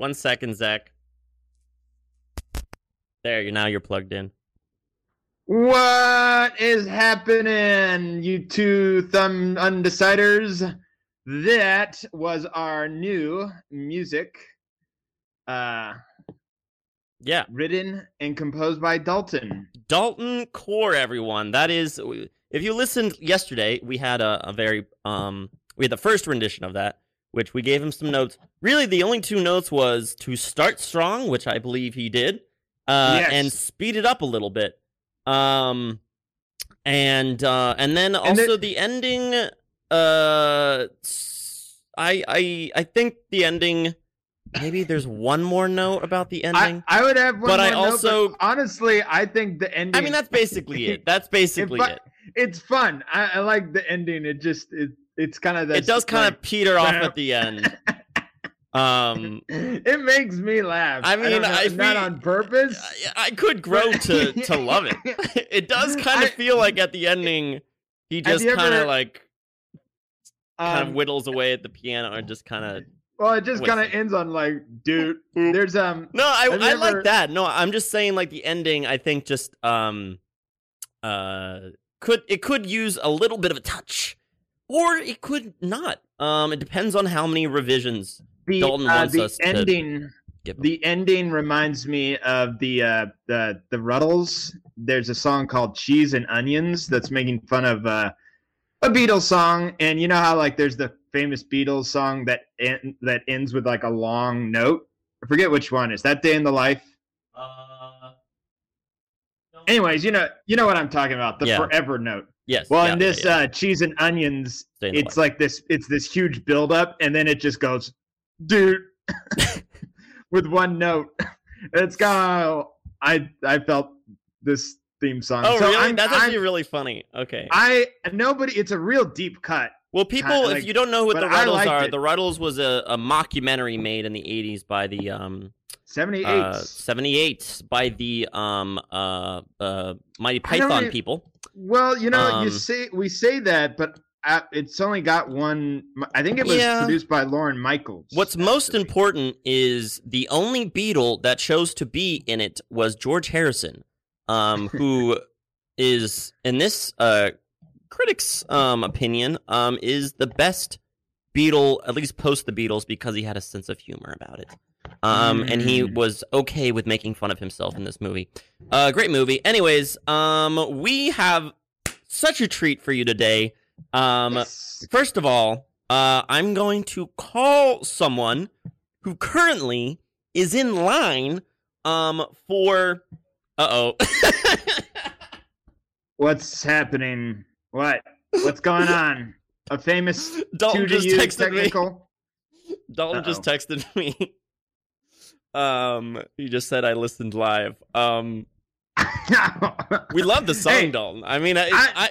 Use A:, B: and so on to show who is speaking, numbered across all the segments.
A: One second, Zach. There, you now you're plugged in.
B: What is happening, you two thumb undeciders? That was our new music, uh,
A: Yeah,
B: written and composed by Dalton.
A: Dalton Core, everyone. That is, if you listened yesterday, we had a, a very um, we had the first rendition of that, which we gave him some notes. Really, the only two notes was to start strong, which I believe he did, uh,
B: Yes.
A: and speed it up a little bit. Um, and uh, and then
B: And
A: also the ending. Uh, I I I think the ending. Maybe there's one more note about the ending.
B: I, I would have one
A: But I
B: note,
A: also-
B: honestly, I think the ending.
A: I mean, that's basically it. That's basically it.
B: it's fun. I, I like the ending. It just it, it's kind of
A: It does kind of peter off at the end. Um,
B: it makes me laugh.
A: I mean,
B: don't know,
A: I
B: not
A: mean-
B: on purpose.
A: I, I could grow to to love it. It does kind
B: I-
A: of feel like at the ending, he just kind of like kind
B: Um,
A: of whittles away at the piano and just kind of.
B: well, it just kind of ends on like, dude. There's um.
A: No, I I
B: ever-
A: like that. No, I'm just saying like the ending. I think just um, uh, could it could use a little bit of a touch, or it could not. Um, it depends on how many revisions
B: The,
A: Dalton
B: uh,
A: wants
B: the
A: us to
B: ending.
A: give. him.
B: The ending reminds me of the uh, the the Rutles. There's a song called "Cheese and Onions" that's making fun of uh, a Beatles song, and you know how like there's the famous Beatles song that en- that ends with like a long note. I forget which one. Is that "Day in the Life"?
A: Uh, no.
B: Anyways, you know you know what I'm talking about. The
A: Yeah.
B: forever note.
A: Yes.
B: Well,
A: yeah,
B: in this
A: yeah.
B: Uh, cheese and onions, it's like this. It's this huge buildup, and then it just goes, dude, with one note. It's kind of I I felt this theme song.
A: Oh,
B: So
A: really?
B: I'm-
A: That's
B: I'm-
A: actually really funny. Okay.
B: I nobody. It's a real deep cut.
A: well, people,
B: kinda
A: if
B: like-
A: you don't know what the
B: Rutles
A: are,
B: it.
A: the Rutles was a, a mockumentary made in the '80s by the um
B: Seventy eight.
A: uh, '78 by the um uh uh
B: Monty
A: Python people.
B: Well, you know,
A: um,
B: you say we say that, but uh, it's only got one. I think it was
A: Yeah.
B: produced by Lorne Michaels.
A: What's most important is the only Beatle that chose to be in it was George Harrison, um, who is in this uh critics' um opinion um is the best Beatle, at least post the Beatles, because he had a sense of humor about it. Um, and he
B: Mm.
A: was okay with making fun of himself in this movie. Uh, great movie. Anyways, um, we have such a treat for you today. Um,
B: Yes.
A: First of all, uh, I'm going to call someone who currently is in line um, for. Uh oh.
B: What's happening? What? What's going on? A famous
A: Dalton just texted me.
B: technical.
A: Dalton just texted me. Um, you just said I listened live. Um, we love the song,
B: Hey,
A: Dalton. I mean, I, I,
B: I-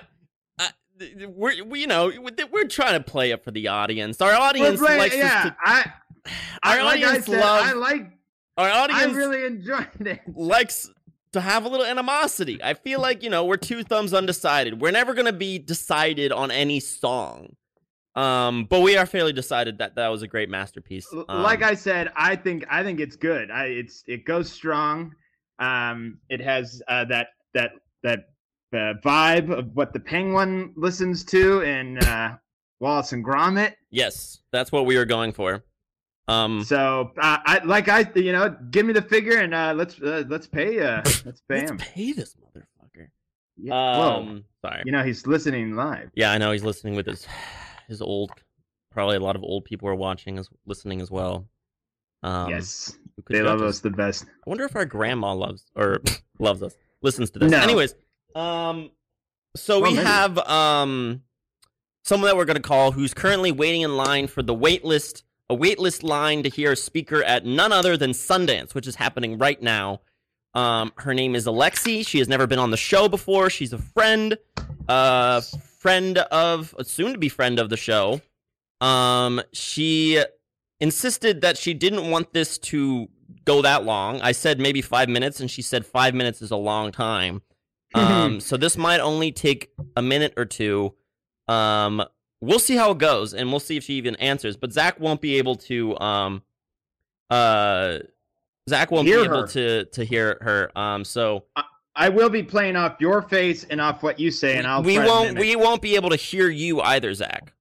A: I, we're, we, you know, we're trying to play it for the audience. Our audience likes
B: yeah,
A: to.
B: I,
A: Our
B: I, like
A: audience
B: said,
A: love.
B: I like.
A: our audience I
B: really enjoyed it.
A: likes to have a little animosity. I feel like, you know, we're two thumbs undecided. We're never going to be decided on any song. Um, but we are fairly decided that that was a great masterpiece. Um,
B: like I said, I think I think it's good. I it's it goes strong. Um, it has uh, that that that uh, vibe of what the Penguin listens to in uh, Wallace and Gromit.
A: yes, that's what we were going for. Um,
B: So uh, I like I you know give me the figure and uh, let's uh, let's pay uh, let's pay
A: let's
B: him.
A: pay this motherfucker.
B: Yeah. Whoa.
A: Um, sorry.
B: You know he's listening live.
A: Yeah, I know he's listening with his his old. Probably a lot of old people are watching as listening as well. Um,
B: yes, they love us the best.
A: I wonder if our grandma loves or loves us, listens to this.
B: No.
A: Anyways, um, so
B: Well,
A: we
B: maybe.
A: have um someone that we're gonna call who's currently waiting in line for the wait list, a wait list line to hear a speaker at none other than Sundance, which is happening right now. Um, her name is Alexi. She has never been on the show before. She's a friend, uh, friend of, a soon-to-be friend of the show. Um, she insisted that she didn't want this to go that long. I said maybe five minutes, and she said five minutes is a long time. Um, so this might only take a minute or two. Um, we'll see how it goes, and we'll see if she even answers. But Zach won't be able to um uh, Zach won't
B: Hear
A: be able
B: her.
A: to to hear her. Um, so
B: I will be playing off your face and off what you say, and I'll.
A: we won't we won't be able to hear you either, Zach.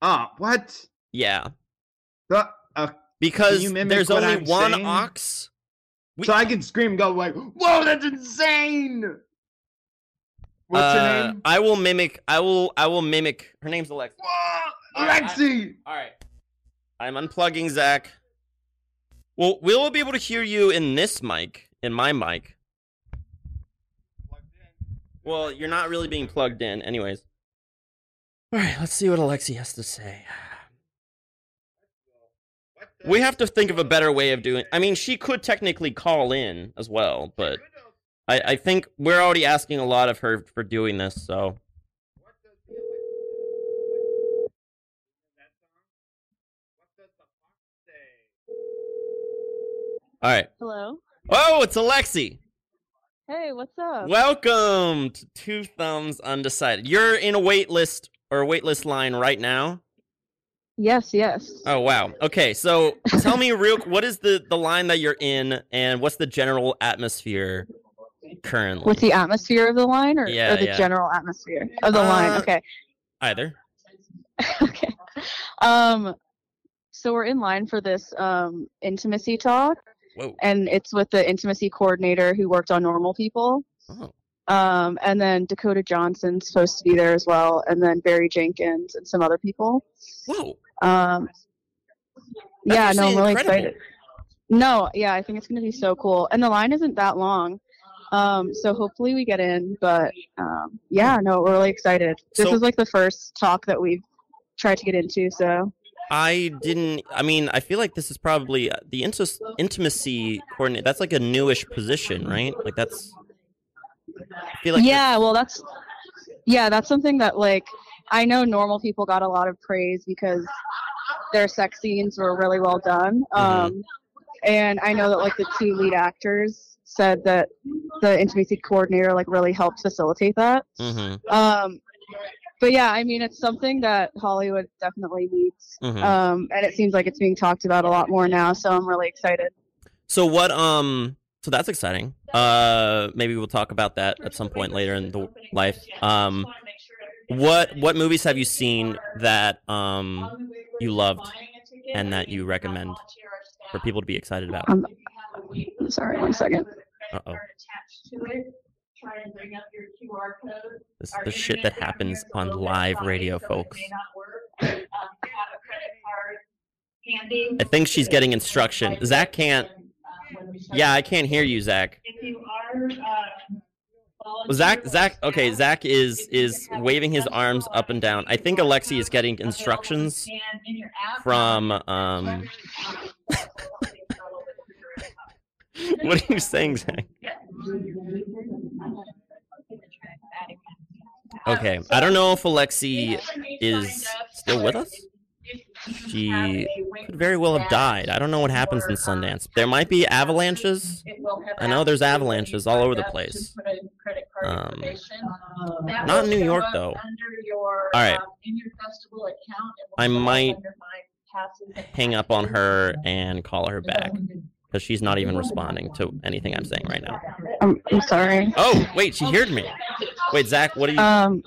B: Ah, what?
A: Yeah,
B: The- uh,
A: because there's only
B: I'm
A: one
B: saying?
A: aux. We-
B: so I can scream, and go like, "Whoa, that's insane!" What's
A: uh,
B: her name?
A: I will mimic. I will. I will mimic. Her name's Alexa.
B: Whoa,
A: Alright,
B: Lexi.
A: All right. I'm unplugging Zach. Well, we'll be able to hear you in this mic, in my mic. Well, you're not really being plugged in, anyways. All right, let's see what Alexi has to say. We have to think of a better way of doing. I mean, she could technically call in as well, but I, I think we're already asking a lot of her for doing this. So, all right.
C: Hello.
A: Oh, it's Alexi.
C: Hey, what's up?
A: Welcome to Two Thumbs Undecided. You're in a wait list or wait list line right now.
C: Yes, yes.
A: Oh wow. Okay, so tell me real what is the the line that you're in and what's the general atmosphere currently?
C: What's the atmosphere of the line, or,
A: Yeah,
C: or the
A: yeah.
C: general atmosphere of the
A: Uh,
C: line? Okay.
A: Either.
C: okay. Um, so we're in line for this um intimacy talk,
A: Whoa.
C: and it's with the intimacy coordinator who worked on Normal People.
A: Oh.
C: Um, and then Dakota Johnson's supposed to be there as well, and then Barry Jenkins and some other people.
A: Whoa.
C: Um, yeah, no, I'm really
A: incredible.
C: excited. No, yeah, I think it's gonna be so cool, and the line isn't that long, um, so hopefully we get in. But um, yeah, no, we're really excited. This
A: So-
C: is like the first talk that we've tried to get into, so
A: I didn't I mean, I feel like this is probably uh, the inti- intimacy coordinator. That's like a newish position, right? Like that's like
C: yeah, well, that's yeah, that's something that like I know normal people got a lot of praise because their sex scenes were really well done.
A: Mhm.
C: Um, and I know that like the two lead actors said that the intimacy coordinator like really helped facilitate that.
A: Mhm.
C: Um, but yeah, I mean, it's something that Hollywood definitely needs.
A: Mhm.
C: Um, and it seems like it's being talked about a lot more now, so I'm really excited.
A: So what um so that's exciting. Uh maybe we'll talk about that at some point later in the life. Um what what movies have you seen that um you loved and that you recommend for people to be excited about?
C: Um, sorry, one second.
A: Uh-oh. This is the shit that happens on live radio, folks. I think she's getting instruction. Zach can't Yeah, I can't hear you, Zach. Zach Zach okay, Zach is is waving his arms up and down. I think Alexi is getting instructions from um What are you saying, Zach? Okay, I don't know if Alexi is still with us. She could very well have died. I don't know what happens in Sundance. There might be avalanches. I know there's avalanches all over the place. Um, not in New York though. All right. I might hang up on her and call her back because she's not even responding to anything I'm saying right now.
C: I'm, I'm sorry.
A: Oh, wait, she heard me. Wait, Zach, what are you?
C: Um,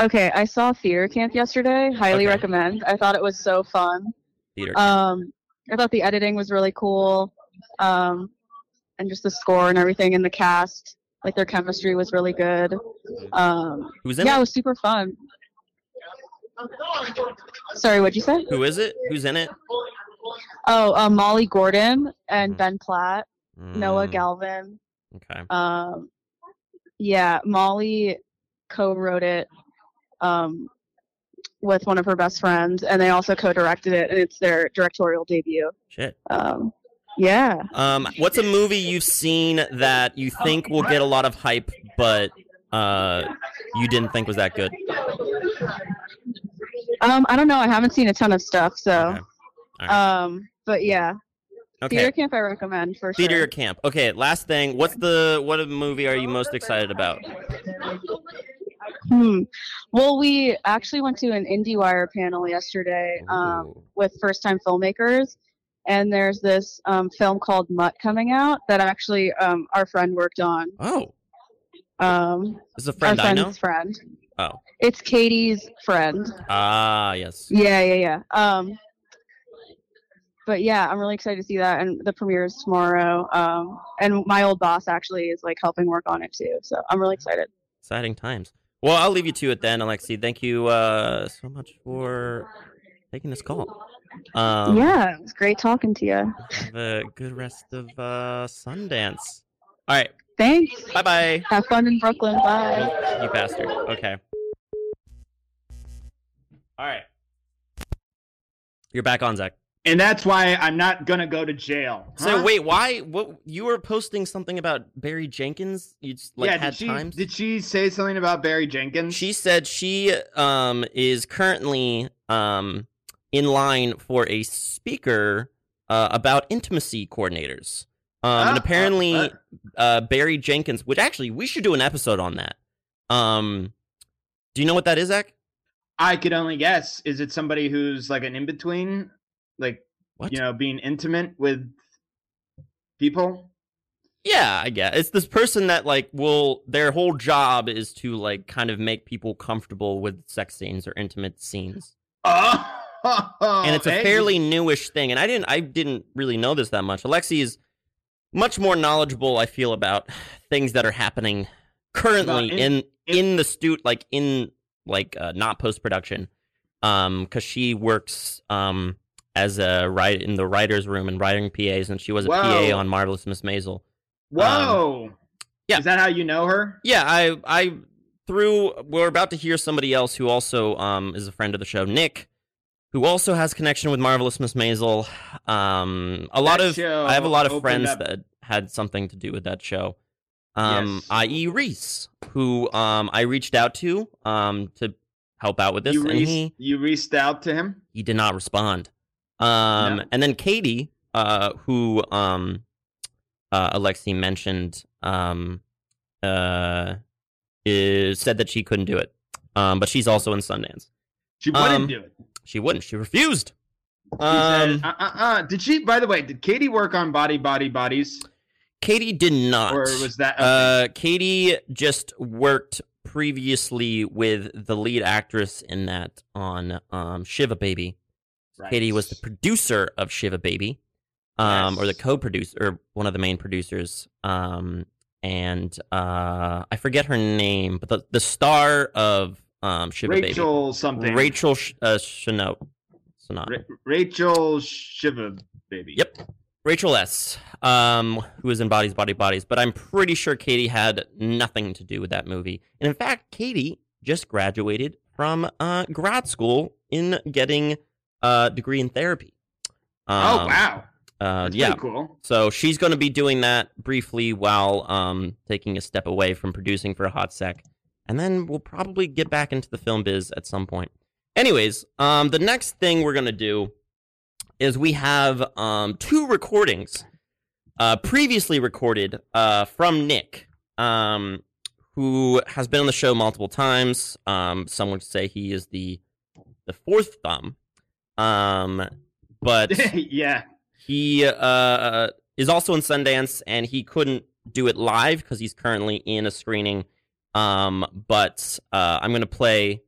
C: okay, I saw Theater Camp yesterday. Highly
A: Okay.
C: recommend. I thought it was so fun.
A: theater?
C: Um, I thought the editing was really cool. Um, and just the score and everything and the cast, like their chemistry was really good. Um,
A: Who's in
C: yeah, it
A: it?
C: was super fun. Sorry, what'd you say?
A: Who is it? Who's in it?
C: Oh, uh, Molly Gordon and
A: Mm.
C: Ben Platt, Noah
A: Mm,
C: Galvin.
A: Okay.
C: Um, yeah, Molly co-wrote it um, with one of her best friends, and they also co-directed it, and it's their directorial debut.
A: Shit.
C: Um, yeah.
A: Um, what's a movie you've seen that you think will get a lot of hype, but uh, you didn't think was that good?
C: Um, I don't know. I haven't seen a ton of stuff, so.
A: Okay. Right.
C: Um, but yeah,
A: Okay.
C: theater camp I recommend for
A: Theater
C: sure.
A: camp. Okay. Last thing. What's the what movie are you most excited about?
C: Hmm. Well, we actually went to an IndieWire panel yesterday um, with first-time filmmakers, and there's this um, film called Mutt coming out that actually um, our friend worked on.
A: Oh,
C: Um,
A: this is a
C: our
A: friend I know.
C: friend's friend.
A: Oh.
C: It's Katie's friend.
A: Ah, yes.
C: Yeah, yeah, yeah. Um, but yeah, I'm really excited to see that, and the premiere is tomorrow. Um, and my old boss actually is like helping work on it too, so I'm really excited.
A: Exciting times. Well, I'll leave you to it then, Alexi. Thank you uh, so much for taking this call. Um,
C: yeah, it was great talking to you.
A: Have a good rest of uh, Sundance. All right.
C: Thanks.
A: Bye bye.
C: Have fun in Brooklyn. Bye.
A: You bastard. Okay. All right. You're back on, Zach.
B: And that's why I'm not gonna go to jail.
A: So wait, why? What you were posting something about Barry Jenkins? You just, like
B: yeah,
A: had
B: did she
A: times.
B: did she say something about Barry Jenkins?
A: She said she um is currently um in line for a speaker uh, about intimacy coordinators. Um,
B: Ah,
A: and apparently
B: uh,
A: uh, Barry Jenkins, which actually we should do an episode on that. Um, do you know what that is, Zach?
B: I could only guess. Is it somebody who's like an in between, like
A: What?
B: you know, being intimate with people?
A: Yeah, I guess it's this person that like will their whole job is to like kind of make people comfortable with sex scenes or intimate scenes.
B: Oh,
A: and it's a
B: hey,
A: fairly newish thing. And I didn't I didn't really know this that much. Alexi is much more knowledgeable, I feel, about things that are happening currently in
B: in-
A: in, the stu like in like uh, not post production. Um, because she works um as a write in the writers' room and writing PAs, and she was a
B: Whoa.
A: PA on Marvelous Miss Maisel.
B: Whoa.
A: um, yeah.
B: Is that how you know her?
A: Yeah, I I through we're about to hear somebody else who also um is a friend of the show, Nick, who also has connection with Marvelous Miss Maisel. Um a lot
B: That
A: of I have a lot of friends
B: up-
A: that had something to do with that show. Um
B: Yes.
A: i.e. Reese, who um I reached out to um to help out with this
B: you reached,
A: he
B: you reached out to him.
A: he did not respond. Um, and then Katie, uh, who um, uh, Alexi mentioned, um, uh, is said that she couldn't do it. Um, but she's also in Sundance.
B: She wouldn't
A: Um,
B: do it.
A: She wouldn't. She refused.
B: She
A: Um,
B: said, uh, uh, uh. Did she? By the way, did Katie work on Body, Body, Bodies,
A: Katie did not.
B: or was that? okay.
A: Uh, Katie just worked previously with the lead actress in that on um, Shiva Baby.
B: Right.
A: Katie was the producer of Shiva Baby, um, or the co-producer, or one of the main producers. Um, and uh, I forget her name, but the the star of um, Shiva Baby.
B: Rachel something.
A: Rachel Sh- uh. Sennott.
B: Ra- Rachel Shiva baby.
A: Yep. Rachel S. Um, who was in Bodies, Body, Bodies, but I'm pretty sure Katie had nothing to do with that movie. And in fact, Katie just graduated from uh, grad school in getting a degree in therapy.
B: Oh
A: Um,
B: wow.
A: Uh, yeah.
B: cool.
A: So she's going to be doing that briefly while um, taking a step away from producing for a hot sec. And then we'll probably get back into the film biz at some point. Anyways, um, the next thing we're going to do is we have um, two recordings uh, previously recorded uh, from Nick, um, who has been on the show multiple times. Um, some would say he is the the fourth thumb. Um, but
B: yeah.
A: he uh, is also in Sundance, and he couldn't do it live because he's currently in a screening. Um, but uh, I'm going to play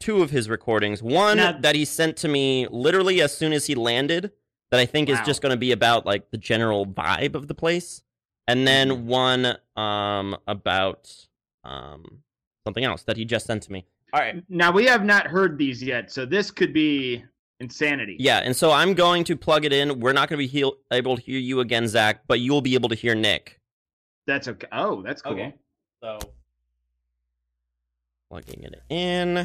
A: two of his recordings. One
B: Now-
A: that he sent to me literally as soon as he landed, that I think is just going to be about like the general vibe of the place, and then
B: Mhm.
A: one um about um something else that he just sent to me. All right.
B: Now we have not heard these yet, so this could be insanity.
A: Yeah, and so I'm going to plug it in. We're not going to be heal- able to hear you again, Zach, but you'll be able to hear Nick.
B: That's okay. Oh, that's cool.
A: Okay. So plugging it in.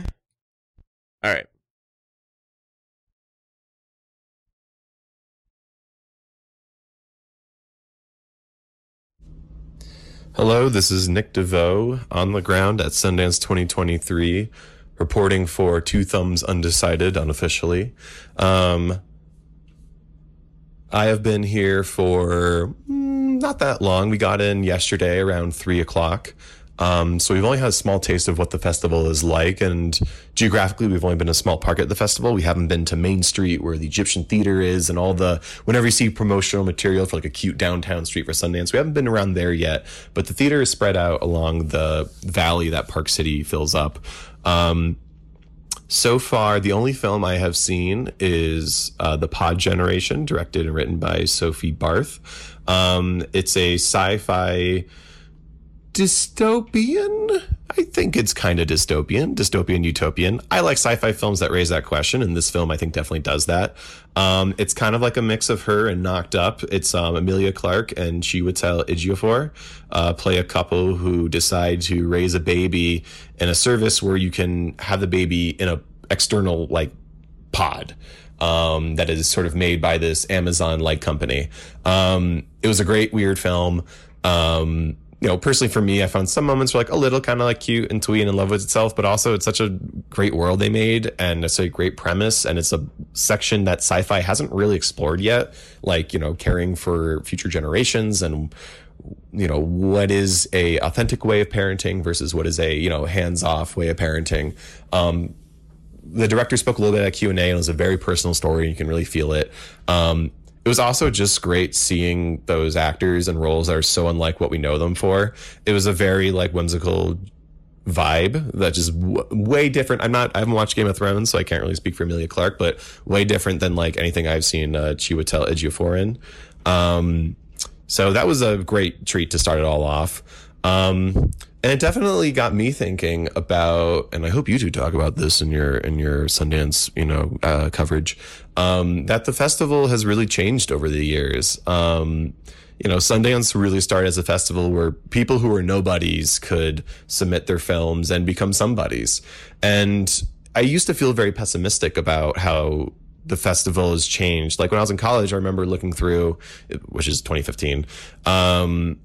A: All right.
D: Hello, this is Nick DeVoe on the ground at Sundance 2023, reporting for Two Thumbs Undecided unofficially. Um, I have been here for mm, not that long. We got in yesterday around three o'clock. Um, so we've only had a small taste of what the festival is like, and geographically, we've only been a small part at the festival. We haven't been to Main Street where the Egyptian theater is, and all the whenever you see promotional material for like a cute downtown street for Sundance, we haven't been around there yet. But the theater is spread out along the valley that Park City fills up. Um, so far, the only film I have seen is uh, The Pod Generation, directed and written by Sophie Barthes. Um, it's a sci fi dystopian. I think it's kind of dystopian, dystopian, utopian. I like sci-fi films that raise that question, and this film I think definitely does that. Um, it's kind of like a mix of her and Knocked Up. It's um, Emilia Clarke and Chiwetel Ejiofor uh, play a couple who decide to raise a baby in a service where you can have the baby in a external like pod. Um, that is sort of made by this Amazon like company. Um, it was a great, weird film. Um, you know, personally for me, I found some moments were like a little kind of like cute and twee and in love with itself, but also it's such a great world they made and it's a great premise and it's a section that sci-fi hasn't really explored yet, like, you know, caring for future generations and you know, what is a authentic way of parenting versus what is a, you know, hands-off way of parenting. Um, the director spoke a little bit at Q and A, and it was a very personal story. You can really feel it. Um, it was also just great seeing those actors and roles that are so unlike what we know them for. It was a very like whimsical vibe that just w- way different. I'm not, I haven't watched Game of Thrones, so I can't really speak for Emilia Clarke, but way different than like anything I've seen uh, Chiwetel Ejiofor in. Um, so that was a great treat to start it all off. Um, and it definitely got me thinking about, and I hope you two talk about this in your in your Sundance, you know, uh, coverage. Um, that the festival has really changed over the years. Um, you know, Sundance really started as a festival where people who were nobodies could submit their films and become somebodies. And I used to feel very pessimistic about how the festival has changed. Like when I was in college, I remember looking through, which is 2015, um,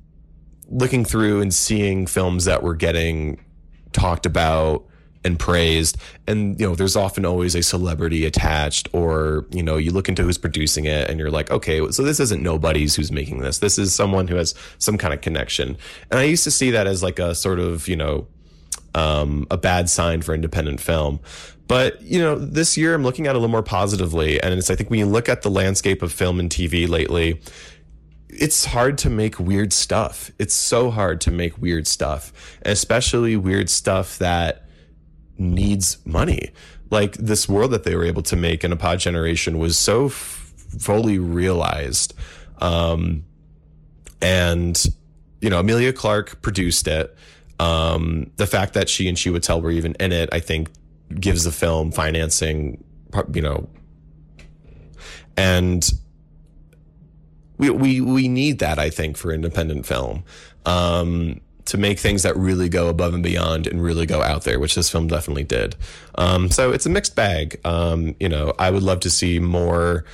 D: looking through and seeing films that were getting talked about and praised. And you know there's often always a celebrity attached or you know you look into who's producing it and you're like okay so this isn't nobody's who's making this. This is someone who has some kind of connection. And i used to see that as like a sort of you know um, a bad sign for independent film. But you know this year i'm looking at it a little more positively. And it's i think when you look at the landscape of film and tv lately it's hard to make weird stuff. It's so hard to make weird stuff, especially weird stuff that needs money. Like this world that they were able to make in a pod generation was so f- fully realized. Um, and, you know, Emilia Clarke produced it. Um, the fact that she and Chiwetel were even in it, I think gives the film financing, you know, and we we we need that I think for independent film. Um, to make things that really go above and beyond and really go out there, which this film definitely did. Um, so it's a mixed bag. Um, you know, I would love to see more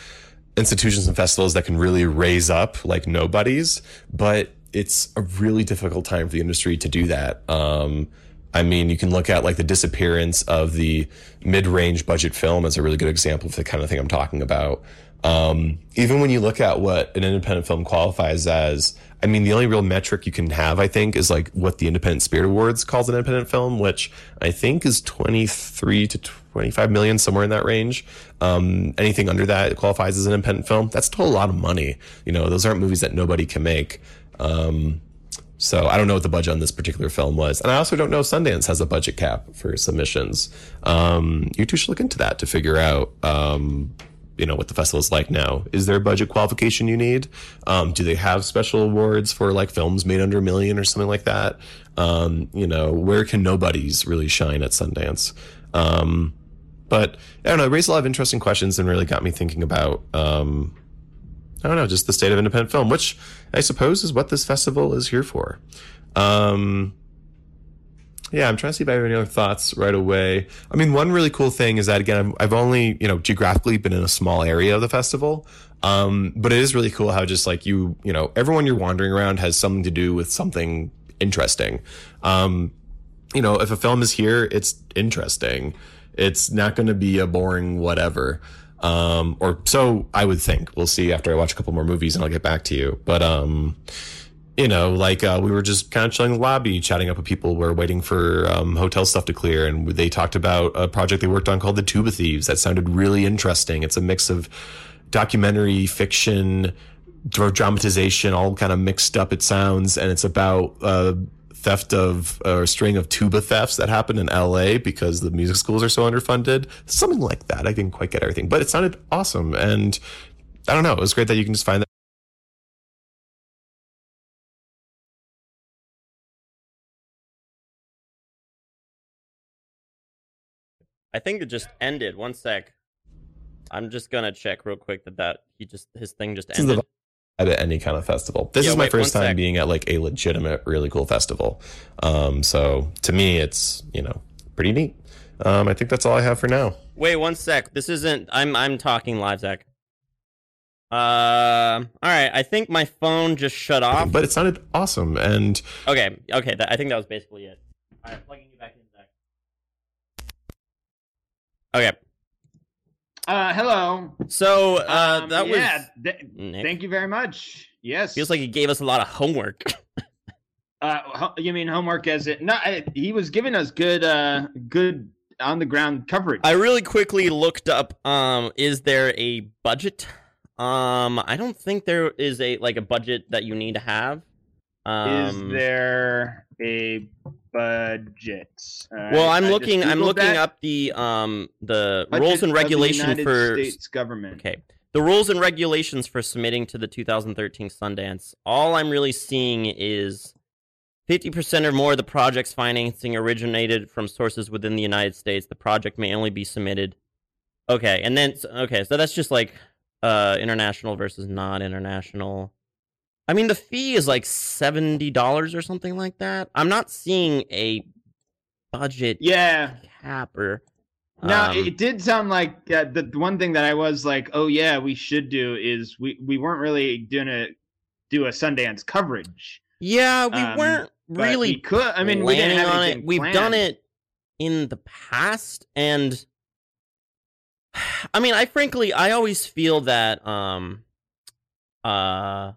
D: institutions and festivals that can really raise up like nobodies, but it's a really difficult time for the industry to do that. Um, I mean, you can look at like the disappearance of the mid-range budget film as a really good example for the kind of thing I'm talking about. Um, even when you look at what an independent film qualifies as, I mean, the only real metric you can have, I think, is like what the Independent Spirit Awards calls an independent film, which I think is 23 to 25 million, somewhere in that range. Um, anything under that qualifies as an independent film. That's still a lot of money. You know, those aren't movies that nobody can make. Um, so I don't know what the budget on this particular film was, and I also don't know if Sundance has a budget cap for submissions. Um, you two should look into that to figure out um, you know what the festival is like now. Is there a budget qualification you need? Um, do they have special awards for like films made under a million or something like that? Um, you know, where can nobodies really shine at Sundance? Um, but I don't know, it raised a lot of interesting questions and really got me thinking about um, I don't know, just the state of independent film, which I suppose is what this festival is here for. Um, yeah, I'm trying to see if I have any other thoughts right away. I mean, one really cool thing is that again, I've, I've only you know geographically been in a small area of the festival, um, but it is really cool how just like you you know everyone you're wandering around has something to do with something interesting. Um, you know, if a film is here, it's interesting. It's not going to be a boring whatever. Um, or so I would think. We'll see after I watch a couple more movies and I'll get back to you. But um, you know, like uh, we were just kind of chilling in the lobby, chatting up with people. We're waiting for um, hotel stuff to clear, and they talked about a project they worked on called The Tuba Thieves. That sounded really interesting. It's a mix of documentary, fiction, dramatization, all kind of mixed up. It sounds, and it's about uh, theft of or a string of tuba thefts that happened in L.A. because the music schools are so underfunded. Something like that. I didn't quite get everything, but it sounded awesome, and I don't know. It was great that you can just find
A: I think it just ended. One sec. I'm just gonna check real quick that that he just his thing just
D: This
A: ended.
D: at any kind of festival. This
A: Yeah,
D: is my
A: wait,
D: first time
A: sec.
D: being at like a legitimate, really cool festival. Um, so to me, it's you know pretty neat. Um, I think that's all I have for now.
A: Wait one sec. This isn't. I'm I'm talking live, Zach. Um. all right. I think my phone just shut off.
D: But it sounded awesome, and
A: Okay. Okay. That, I think that was basically it. All right. Plugging you back. Okay.
B: Uh, hello.
A: So uh,
B: Um,
A: that was.
B: yeah. th- thank you very much. Yes.
A: Feels like he gave us a lot of homework.
B: Uh, ho- you mean homework as it? No, I, he was giving us good, uh, good on the ground coverage.
A: I really quickly looked up. Um, is there a budget? Um, I don't think there is a like a budget that you need to have. Um,
B: Is there a budget? Right,
A: Well, I'm
B: I
A: looking. I'm looking
B: that.
A: up the um the
B: Budget
A: rules and regulation for
B: States government.
A: okay the rules and regulations for submitting to the 2013 Sundance. All I'm really seeing is 50% or more of the project's financing originated from sources within the United States. The project may only be submitted. Okay, and then okay, so that's just like uh international versus not international. I mean, the fee is like seventy dollars or something like that. I'm not seeing a budget
B: Yeah.
A: cap or
B: No,
A: um,
B: it did sound like uh, the one thing that I was like, oh yeah, we should do is we we weren't really gonna do a Sundance coverage.
A: yeah, we
B: um,
A: weren't
B: but we
A: really
B: could. I mean, we didn't have
A: on it. We've done it in the past, and I mean, I frankly, I always feel that um, uh,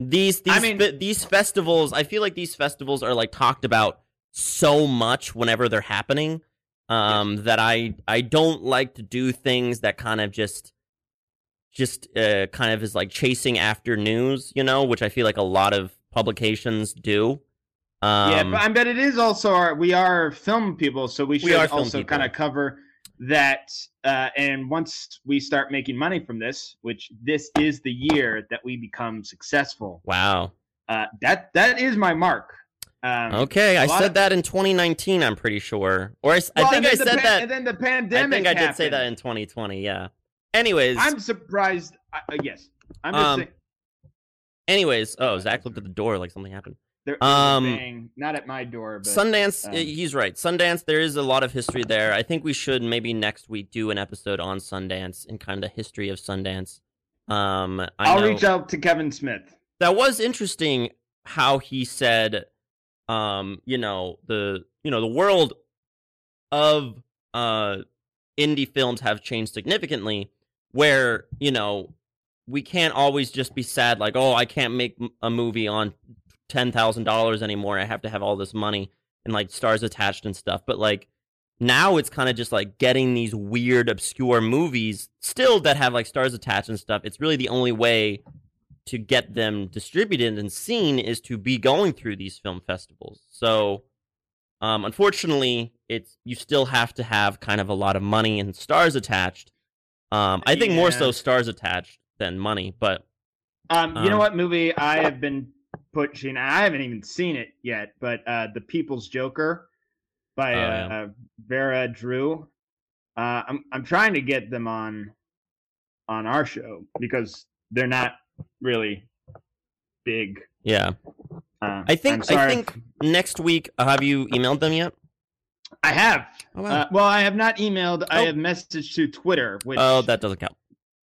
A: these these
B: I mean-
A: fe- these festivals, I feel like these festivals are like talked about so much whenever they're happening, um, that I I don't like to do things that kind of just just uh, kind of is like chasing after news, you know, which I feel like a lot of publications do. Um,
B: yeah, but I bet it is also our we are film people, so we
A: We
B: should
A: film
B: also kind of cover that. Uh, and once we start making money from this, which this is the year that we become successful,
A: wow.
B: uh, that that is my mark. Um,
A: Okay, i said
B: of-
A: that in 2019. I'm pretty sure, or i,
B: well,
A: think I said
B: pa-
A: that.
B: and then the pandemic I
A: think I did say that in 2020. Yeah. Anyways,
B: I'm surprised. Uh, uh, yes, I'm just
A: Um,
B: saying.
A: anyways. Oh, Zach looked at the door like something happened.
B: There, there was a
A: um,
B: not at my door, but
A: Sundance,
B: um,
A: uh, he's right. Sundance, there is a lot of history there. I think we should maybe next week do an episode on Sundance and kind of the history of Sundance. Um, I
B: I'll
A: know-
B: reach out to Kevin Smith.
A: that was interesting how he said um you know the you know the world of uh indie films have changed significantly where you know we can't always just be sad like oh i can't make a movie on $10,000 anymore i have to have all this money and like stars attached and stuff but like now it's kind of just like getting these weird obscure movies still that have like stars attached and stuff it's really the only way to get them distributed and seen is to be going through these film festivals. So, um, unfortunately, it's you still have to have kind of a lot of money and stars attached. Um, I think more so stars attached than money, but
B: Um, you know
A: Um,
B: what movie I have been pushing? I haven't even seen it yet, but uh, The People's Joker by
A: Oh,
B: uh,
A: yeah.
B: uh, Vera Drew. Uh, I'm I'm trying to get them on on our show because they're not really big.
A: yeah.
B: Uh,
A: I think- I think-
B: if-
A: Next week, uh, have you emailed them yet?
B: I have.
A: Oh,
B: Uh, well, I have not emailed. I
A: Oh.
B: have messaged to Twitter. Which,
A: oh, that doesn't count.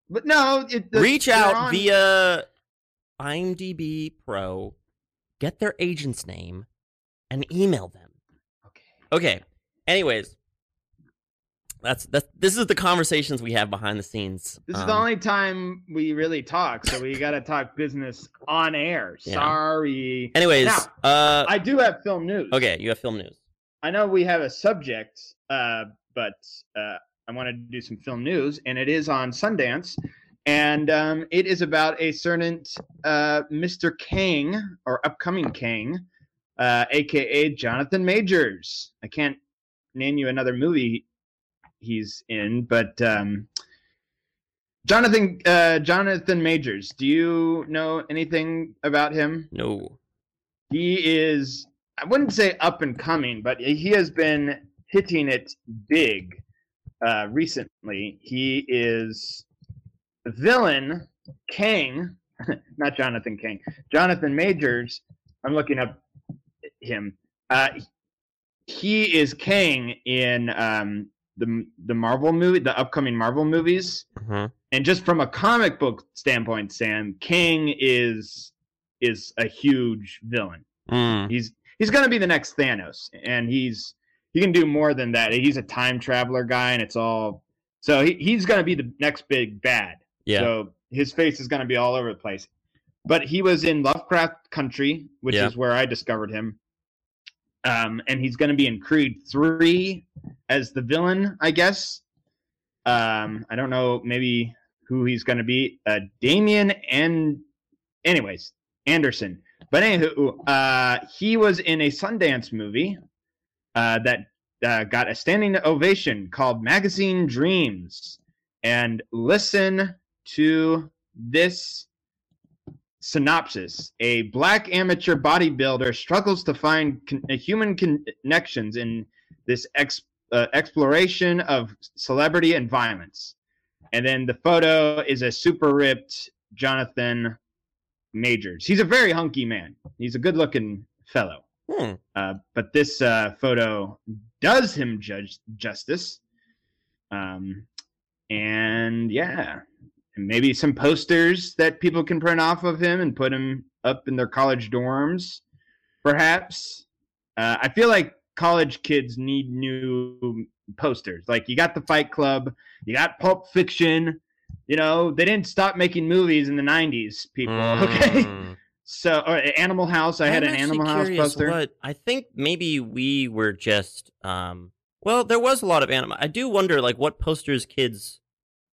B: But no, it, the-
A: Reach out
B: on-
A: via IMDb Pro, get their agent's name, and email them.
B: Okay.
A: Okay. Anyways, That's that's this is the conversations we have behind the scenes.
B: This is
A: Um,
B: the only time we really talk, so we got to talk business on air.
A: Yeah.
B: Sorry.
A: Anyways,
B: Now,
A: uh,
B: I do have film news.
A: okay, you have film news.
B: I know we have a subject, uh, but uh, I wanted to do some film news, and it is on Sundance, and um, it is about a certain uh, Mr. Kang or upcoming Kang, uh, aka Jonathan Majors. I can't name you another movie he's in, but um, Jonathan uh, Jonathan Majors. Do you know anything about him?
A: No.
B: he is i wouldn't say up and coming but he has been hitting it big uh recently he is villain Kang not jonathan Kang jonathan majors i'm looking up him uh he is Kang in um the the marvel movie the upcoming marvel movies
A: Mhm.
B: and just from a comic book standpoint sam Kang is is a huge villain
A: Mm.
B: He's he's gonna be the next Thanos, and he's he can do more than that. He's a time traveler guy, and it's all so he, he's gonna be the next big bad.
A: Yeah.
B: So his face is gonna be all over the place. But he was in Lovecraft Country, which
A: Yeah.
B: is where I discovered him. Um, and he's gonna be in Creed three as the villain, I guess. Um, I don't know, maybe who he's gonna be. Uh, Damien and, anyways, Anderson. But anywho, uh, he was in a Sundance movie uh, that uh, got a standing ovation called Magazine Dreams. And listen to this synopsis: A black amateur bodybuilder struggles to find con- uh, human connections in this ex- uh, exploration of celebrity and violence. And then the photo is a super ripped Jonathan Majors. He's a very hunky man. He's a good looking fellow.
A: Hmm.
B: Uh, but this uh, photo does him judge justice. Um, and yeah, maybe some posters that people can print off of him and put him up in their college dorms, perhaps. Uh, I feel like college kids need new posters. Like you got the Fight Club, you got Pulp Fiction. You know, they didn't stop making movies in the '90s. People, okay.
A: Mm.
B: So, or Animal House. I had
A: I'm
B: an
A: actually
B: Animal House poster.
A: What I think maybe we were just um well, there was a lot of anime. I do wonder like what posters kids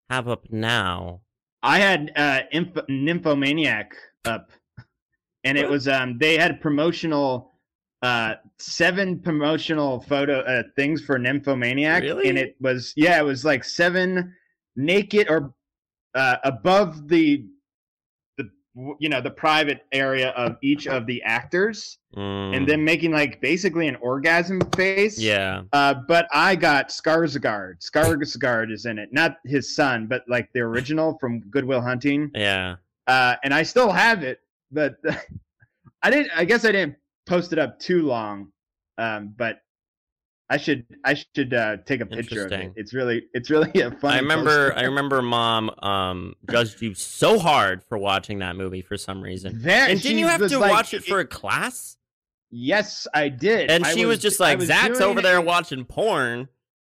A: have up now.
B: I had uh, Inf- Nymphomaniac up, and it was um they had promotional uh seven promotional photo uh, things for Nymphomaniac,
A: Really?
B: and it was yeah it was like seven naked or uh, above the the you know the private area of each of the actors,
A: Mm.
B: and then making like basically an orgasm face.
A: yeah.
B: Uh, but I got Skarsgård. Skarsgård is in it, not his son, but like the original from Goodwill Hunting.
A: Yeah.
B: Uh, and I still have it, but I didn't. I guess I didn't post it up too long. Um, but I should. I should uh, take a picture of it. It's really. It's really a fun.
A: I remember
B: poster.
A: I remember mom um judged you so hard for watching that movie for some reason.
B: There,
A: And didn't you have to
B: like-
A: watch it for a class?
B: Yes, I did.
A: And
B: I
A: she was, just like
B: was
A: Zach's over
B: it-
A: there watching porn.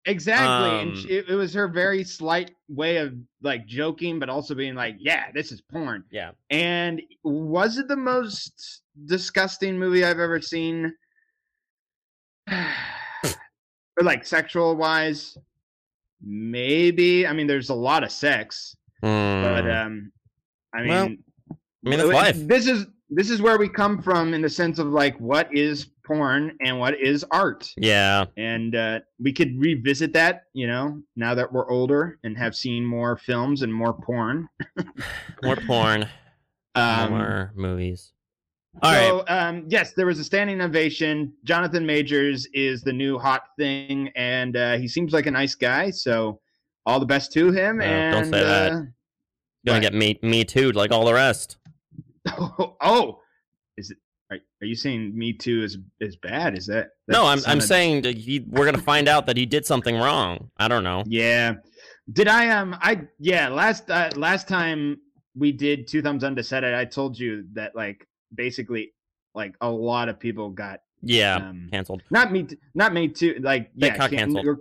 B: Exactly,
A: Um,
B: and she, it, it was her very slight way of like joking, but also being like, "Yeah, this is porn."
A: Yeah.
B: And was it the most disgusting movie I've ever seen? or like sexual wise? Maybe. I mean, there's a lot of sex, but
A: Mm.
B: um, I mean,
A: Well, I mean
B: w-
A: life.
B: This is this is where we come from in the sense of like what is porn and what is art,
A: Yeah.
B: and uh, we could revisit that. You know, now that we're older and have seen more films and more porn.
A: More porn.
B: Um,
A: more movies. All right.
B: so, um, yes, there was a standing ovation. Jonathan Majors is the new hot thing, and uh, he seems like a nice guy. So, all the best to him. And
A: don't say that.
B: You're
A: Gonna get me me too, like all the rest.
B: oh, is it? Are, are you saying Me Too is is bad? Is that?
A: no, I'm I'm
B: sounded-
A: saying he, we're gonna find out that he did something wrong. I don't know.
B: Yeah. Did I um I yeah last uh, last time we did two thumbs undecided I told you that like basically like a lot of people got
A: Yeah,
B: um
A: canceled.
B: not me t- not me too like
A: They
B: yeah
A: canceled.
B: or,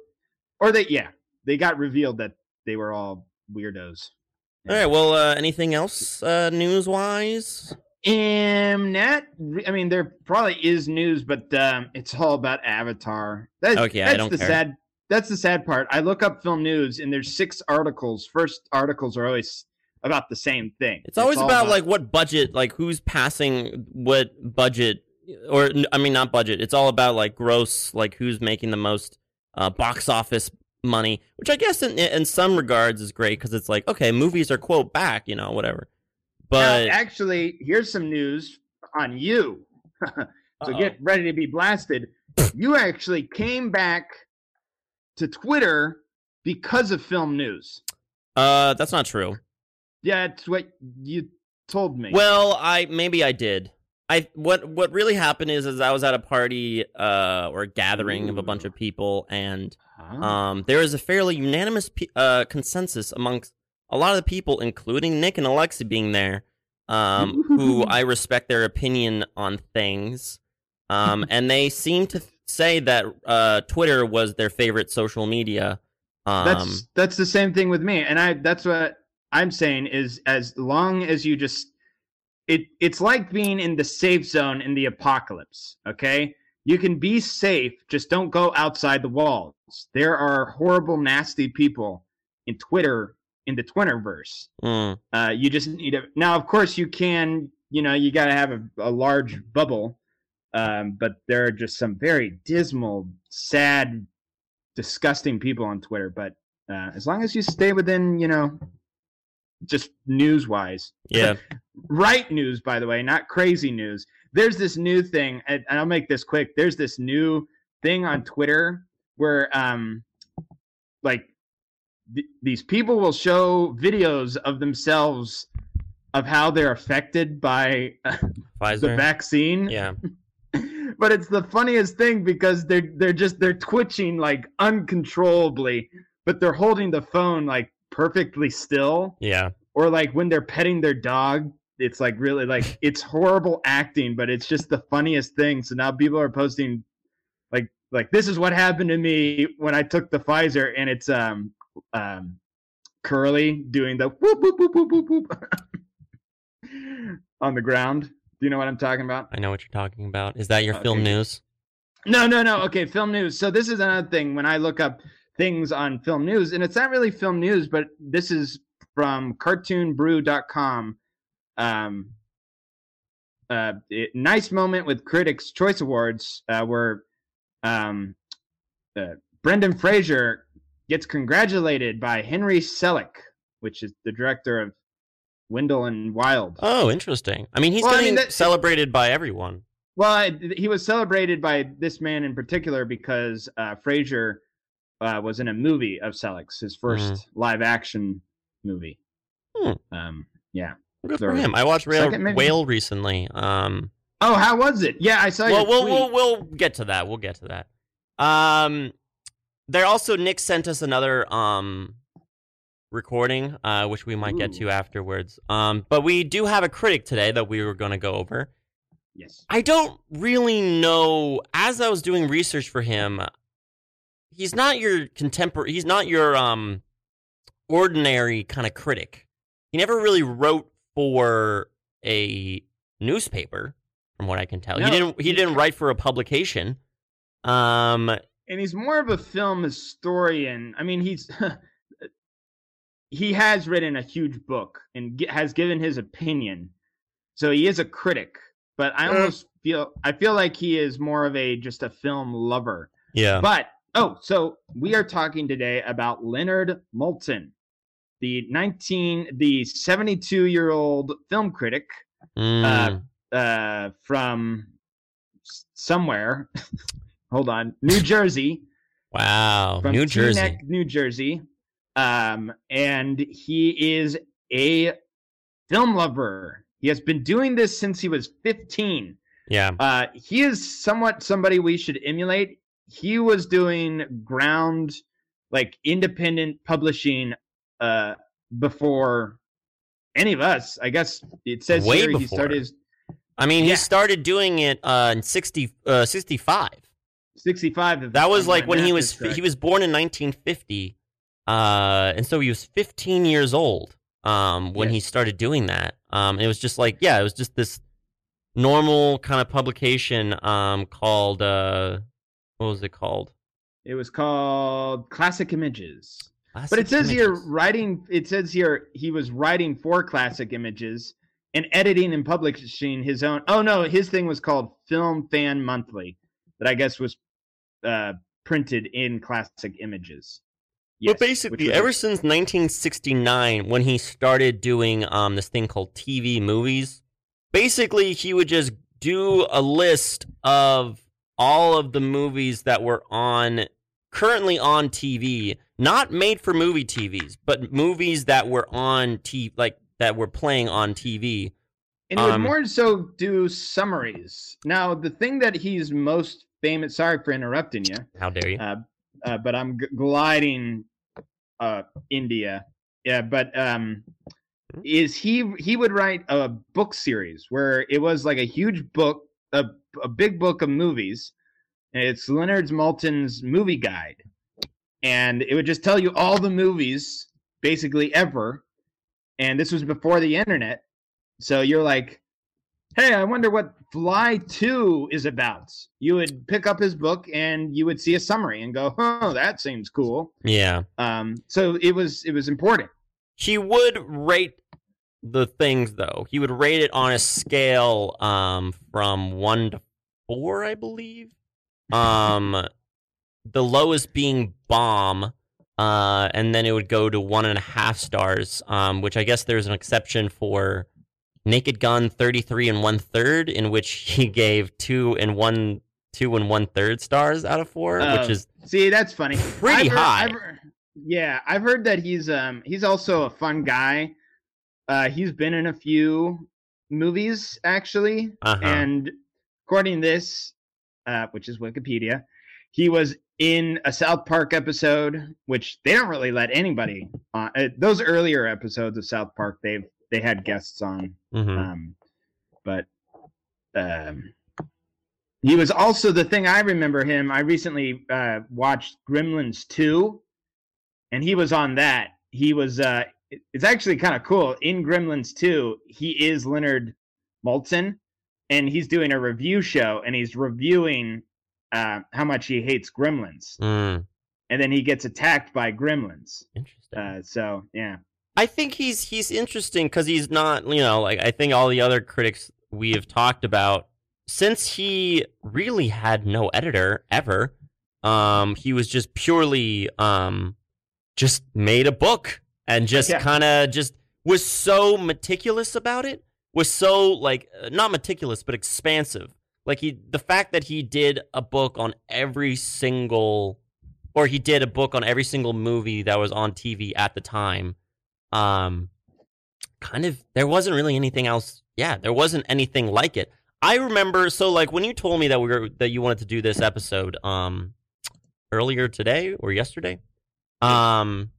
B: or they yeah they got revealed that they were all weirdos.
A: All right. Well, uh, anything else uh, news wise?
B: Um, net. I mean, there probably is news, but um, it's all about Avatar. That's,
A: Okay, I don't
B: the
A: care.
B: sad. That's the sad part. I look up film news, and there's six articles. First articles are always about the same thing.
A: It's always
B: all
A: about, like what budget, like who's passing what budget, or I mean not budget. It's all about like gross, like who's making the most uh, box office money, which I guess in in some regards is great because it's like okay, movies are quote back, you know, whatever. But
B: now, actually, here's some news on you. so
A: Uh-oh.
B: get ready to be blasted. you actually came back to Twitter because of film news.
A: uh, that's not true.
B: Yeah, it's what you told me.
A: Well, I maybe I did. I what what really happened is is I was at a party uh or a gathering of a bunch of people and
B: Huh?
A: um there is a fairly unanimous pe- uh consensus amongst a lot of the people including Nick and Alexi being there um who I respect their opinion on things um and they seem to say that uh Twitter was their favorite social media um
B: that's that's the same thing with me and i that's what i'm saying is as long as you just it it's like being in the safe zone in the apocalypse okay? You can be safe just don't go outside the walls. There are horrible nasty people in twitter in the twitterverse.
A: Mm,
B: uh, you just need to now of course you can you know you got to have a, a large bubble um, but there are just some very dismal sad disgusting people on twitter but uh, as long as you stay within you know just news wise
A: yeah.
B: Right news by the way not crazy news. There's this new thing and i'll make this quick. There's this new thing on twitter where um like th- these people will show videos of themselves of how they're affected by uh, the vaccine.
A: Yeah.
B: But it's the funniest thing because they're they're just they're twitching like uncontrollably but they're holding the phone like perfectly still
A: yeah.
B: or like when they're petting their dog it's like really like it's horrible acting but it's just the funniest thing. So now people are posting like like this is what happened to me when i took the pfizer and it's um um curly doing the whoop whoop whoop whoop whoop whoop on the ground. Do you know what i'm talking about?
A: I know what you're talking about. Is that your film news?
B: No, no, no. Okay, film news. So this is another thing. When I look up things on film news, and it's not really film news, but this is from cartoonbrew.com. Um, uh, it- nice moment with Critics' Choice Awards, uh, where um, uh, Brendan Fraser gets congratulated by Henry Selick, which is the director of Wendell and Wild.
A: Oh, interesting. I mean, he's
B: Well, I mean, that-
A: celebrated by everyone.
B: Well, I- he was celebrated by this man in particular because uh, Fraser uh, was in a movie of Selick's, his 1st live action movie.
A: Hmm.
B: Um, yeah.
A: Good for him. I watched Whale,
B: Second.
A: Whale recently. Um,
B: Oh, how was it? Yeah, I saw
A: well, we'll, we'll we'll get to that. We'll get to that. Um, there also Nick sent us another um recording, uh, which we might get to afterwards. Um, but we do have a critic today that we were going to go over.
B: Yes.
A: I don't really know. As I was doing research for him, he's not your contemporary. He's not your um ordinary kind of critic. He never really wrote for a newspaper, from what I can tell.
B: No,
A: he didn't. He didn't write for a publication. Um.
B: And he's more of a film historian. I mean, he's he has written a huge book and has given his opinion. So he is a critic, but I
A: Uh.
B: almost feel I feel like he is more of a just a film lover.
A: Yeah.
B: But oh, so we are talking today about Leonard Maltin, the 19 the 72 year old film critic
A: Mm,
B: uh, from somewhere. Hold on, New Jersey.
A: wow.
B: From
A: New Jersey.
B: New Jersey. Um, and he is a film lover. He has been doing this since he was 15.
A: Yeah.
B: Uh, he is somewhat somebody we should emulate. He was doing ground, like independent publishing, uh, before any of us. I guess it says
A: Way
B: here he started his
A: I mean,
B: Yeah.
A: he started doing it uh, in 60, uh, 65.
B: 65.
A: That was like when he was
B: correct.
A: he was born in 1950. Uh, and so he was 15 years old um, when he started doing that. Um, and it was just like, yeah, it was just this normal kind of publication um, called, uh, what was it called?
B: It was called Classic Images. But it says here writing. It says here he was writing for Classic Images and editing and publishing his own. Oh no, his thing was called Film Fan Monthly, that I guess was uh, printed in Classic Images. Yes,
A: but basically, ever since 1969, when he started doing um, this thing called TV movies, basically he would just do a list of all of the movies that were on currently on TV, not made for movie TVs, but movies that were on T like that were playing on TV.
B: and he would
A: um,
B: more so do summaries. Now, the thing that he's most famous. Sorry for interrupting you.
A: How dare you?
B: uh, uh, but I'm g- gliding uh, India. Yeah, but um, is he he would write a book series where it was like a huge book, a a big book of movies. And it's Leonard's Maltin's movie guide, and it would just tell you all the movies basically ever. And this was before the internet, so you're like, hey, I wonder what Fly 2 is about. You would pick up his book and you would see a summary and go, oh, that seems cool.
A: Yeah.
B: Um, so it was it was important.
A: He would rate the things though. He would rate it on a scale um from one to four, I believe. Um the lowest being bomb. Uh and then it would go to one and a half stars. Um, which I guess there's an exception for Naked Gun 33 and one third, in which he gave two and one two and one third stars out of four,
B: Oh,
A: which is
B: See, that's funny.
A: Pretty
B: I've heard-
A: high.
B: I've yeah, I've heard that he's um he's also a fun guy. Uh, he's been in a few movies actually,
A: uh-huh.
B: and according to this, uh, which is Wikipedia, he was in a South Park episode, which they don't really let anybody on. Uh, those earlier episodes of South Park, they've they had guests on,
A: Mhm.
B: um, but um, he was also the thing I remember him. I recently uh, watched Gremlins two, and he was on that. He was. Uh, it's actually kind of cool. In Gremlins two, he is Leonard Maltin, and he's doing a review show, and he's reviewing uh, how much he hates Gremlins,
A: Mm,
B: and then he gets attacked by Gremlins.
A: interesting.
B: Uh, so yeah,
A: I think he's he's interesting because he's not, you know, like I think all the other critics we have talked about, since he really had no editor ever, um, he was just purely um, just made a book and just
B: Yeah.
A: kind of just was so meticulous about it, was so like uh, not meticulous but expansive. Like he, the fact that he did a book on every single, or he did a book on every single movie that was on TV at the time um kind of there wasn't really anything else yeah there wasn't anything like it i remember so like when you told me that we were that you wanted to do this episode um earlier today or yesterday um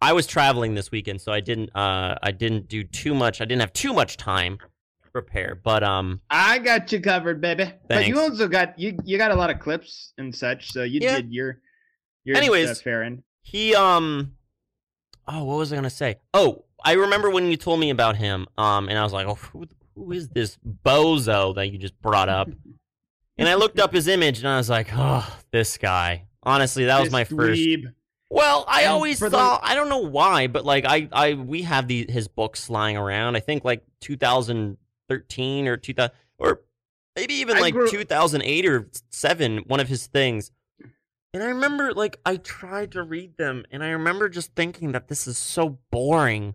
A: i was traveling this weekend so i didn't uh i didn't do too much i didn't have too much time to prepare but um
B: I got you covered, baby. Thanks. But you also got you you got a lot of clips and such, so you
A: Yeah.
B: did your your
A: Anyways,
B: uh, fair.
A: He um oh what was I gonna say? Oh, I remember when you told me about him, um, and I was like, Oh, who, who is this bozo that you just brought up? And I looked up his image and I was like, Oh, this guy. Honestly, that was my first
B: dweeb.
A: Well, I
B: And
A: always
B: for the-
A: thought I don't know why, but like I I we have the his books lying around. I think like 2013 or 2000 or maybe even
B: I
A: like
B: grew-
A: 2008 or 7 one of his things. And I remember like I tried to read them and I remember just thinking that this is so boring.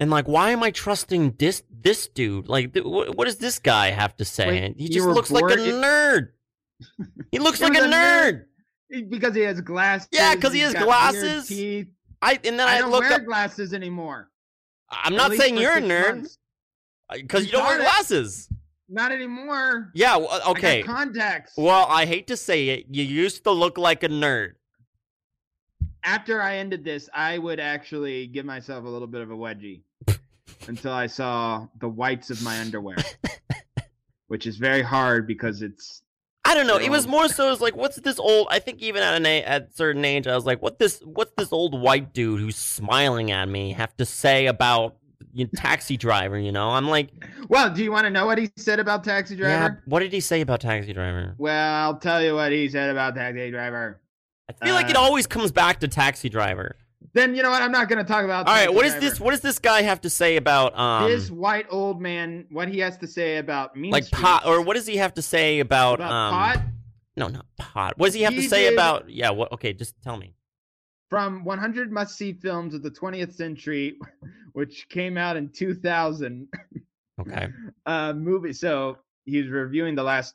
A: And like why am I trusting this this dude? Like th- what, what does this guy have to say?
B: Wait,
A: he just looks like a nerd. He looks like a
B: nerd.
A: nerd.
B: Because he has glasses.
A: Yeah, because he has glasses.
B: teeth.
A: I and then
B: I
A: I,
B: don't
A: looked
B: wear
A: up
B: glasses anymore.
A: I'm not saying you're a nerd because uh, you don't wear glasses.
B: Not anymore.
A: Yeah, well,
B: uh, I
A: okay.
B: contacts.
A: Well, I hate to say it, you used to look like a nerd.
B: After I ended this, I would actually give myself a little bit of a wedgie until I saw the whites of my underwear, which is very hard because it's
A: I don't know. It was more so as like, what's this old? I think even at an a- at certain age, I was like, what this? What's this old white dude who's smiling at me have to say about you taxi driver? You know, I'm like,
B: Well, do you want to know what he said about Taxi
A: yeah.
B: Driver?
A: What did he say about taxi driver?
B: Well, I'll tell you what he said about Taxi Driver.
A: I feel like it
B: Uh,
A: always comes back to taxi driver.
B: Then you know what? I'm not going to talk about.
A: All right, what is
B: Driver.
A: this? What does this guy have to say about um,
B: this white old man, what he has to say about mean
A: like
B: Streets,
A: pot, or what does he have to say about,
B: about
A: um?
B: pot
A: No, not pot. What does he have to say
B: did-
A: about? Yeah. What? Okay, just tell me.
B: from 100 must-see films of the 20th century, which came out in 2000.
A: Okay.
B: uh, movie. So he's reviewing the last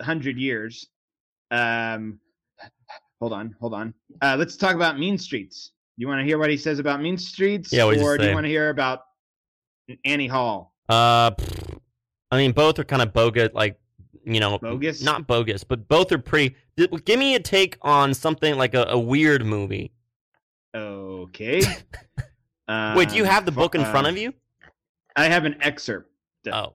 B: hundred years. Um, hold on, hold on. Uh, let's talk about Mean Streets. You want to hear what he says about Mean Streets,
A: Yeah,
B: or do you want to hear about Annie Hall?
A: Uh, I mean, both are kind of bogus. Like, you know,
B: Bogus?
A: Not bogus, but both are pretty. Give me a take on something like a, a weird movie.
B: Okay. uh,
A: Wait, do you have the book in
B: uh,
A: front of you?
B: I have an excerpt.
A: Oh,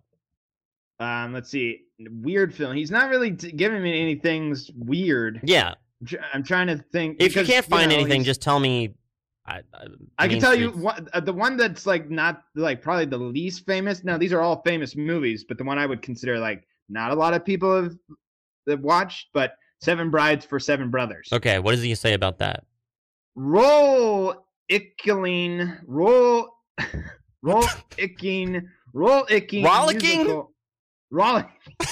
B: Um, let's see. Weird film. He's not really t- giving me any things weird.
A: yeah.
B: I'm, trying to think.
A: If you can't find
B: know,
A: anything, just tell me. I, I,
B: I can tell you one, uh, the one that's like not like probably the least famous. Now these are all famous movies, but the one I would consider like not a lot of people have, have watched, but Seven Brides for Seven Brothers.
A: Okay, what does he say about that?
B: Roll Icking, roll, roll Icking, roll Icking,
A: Rollicking?
B: musical- Rollick.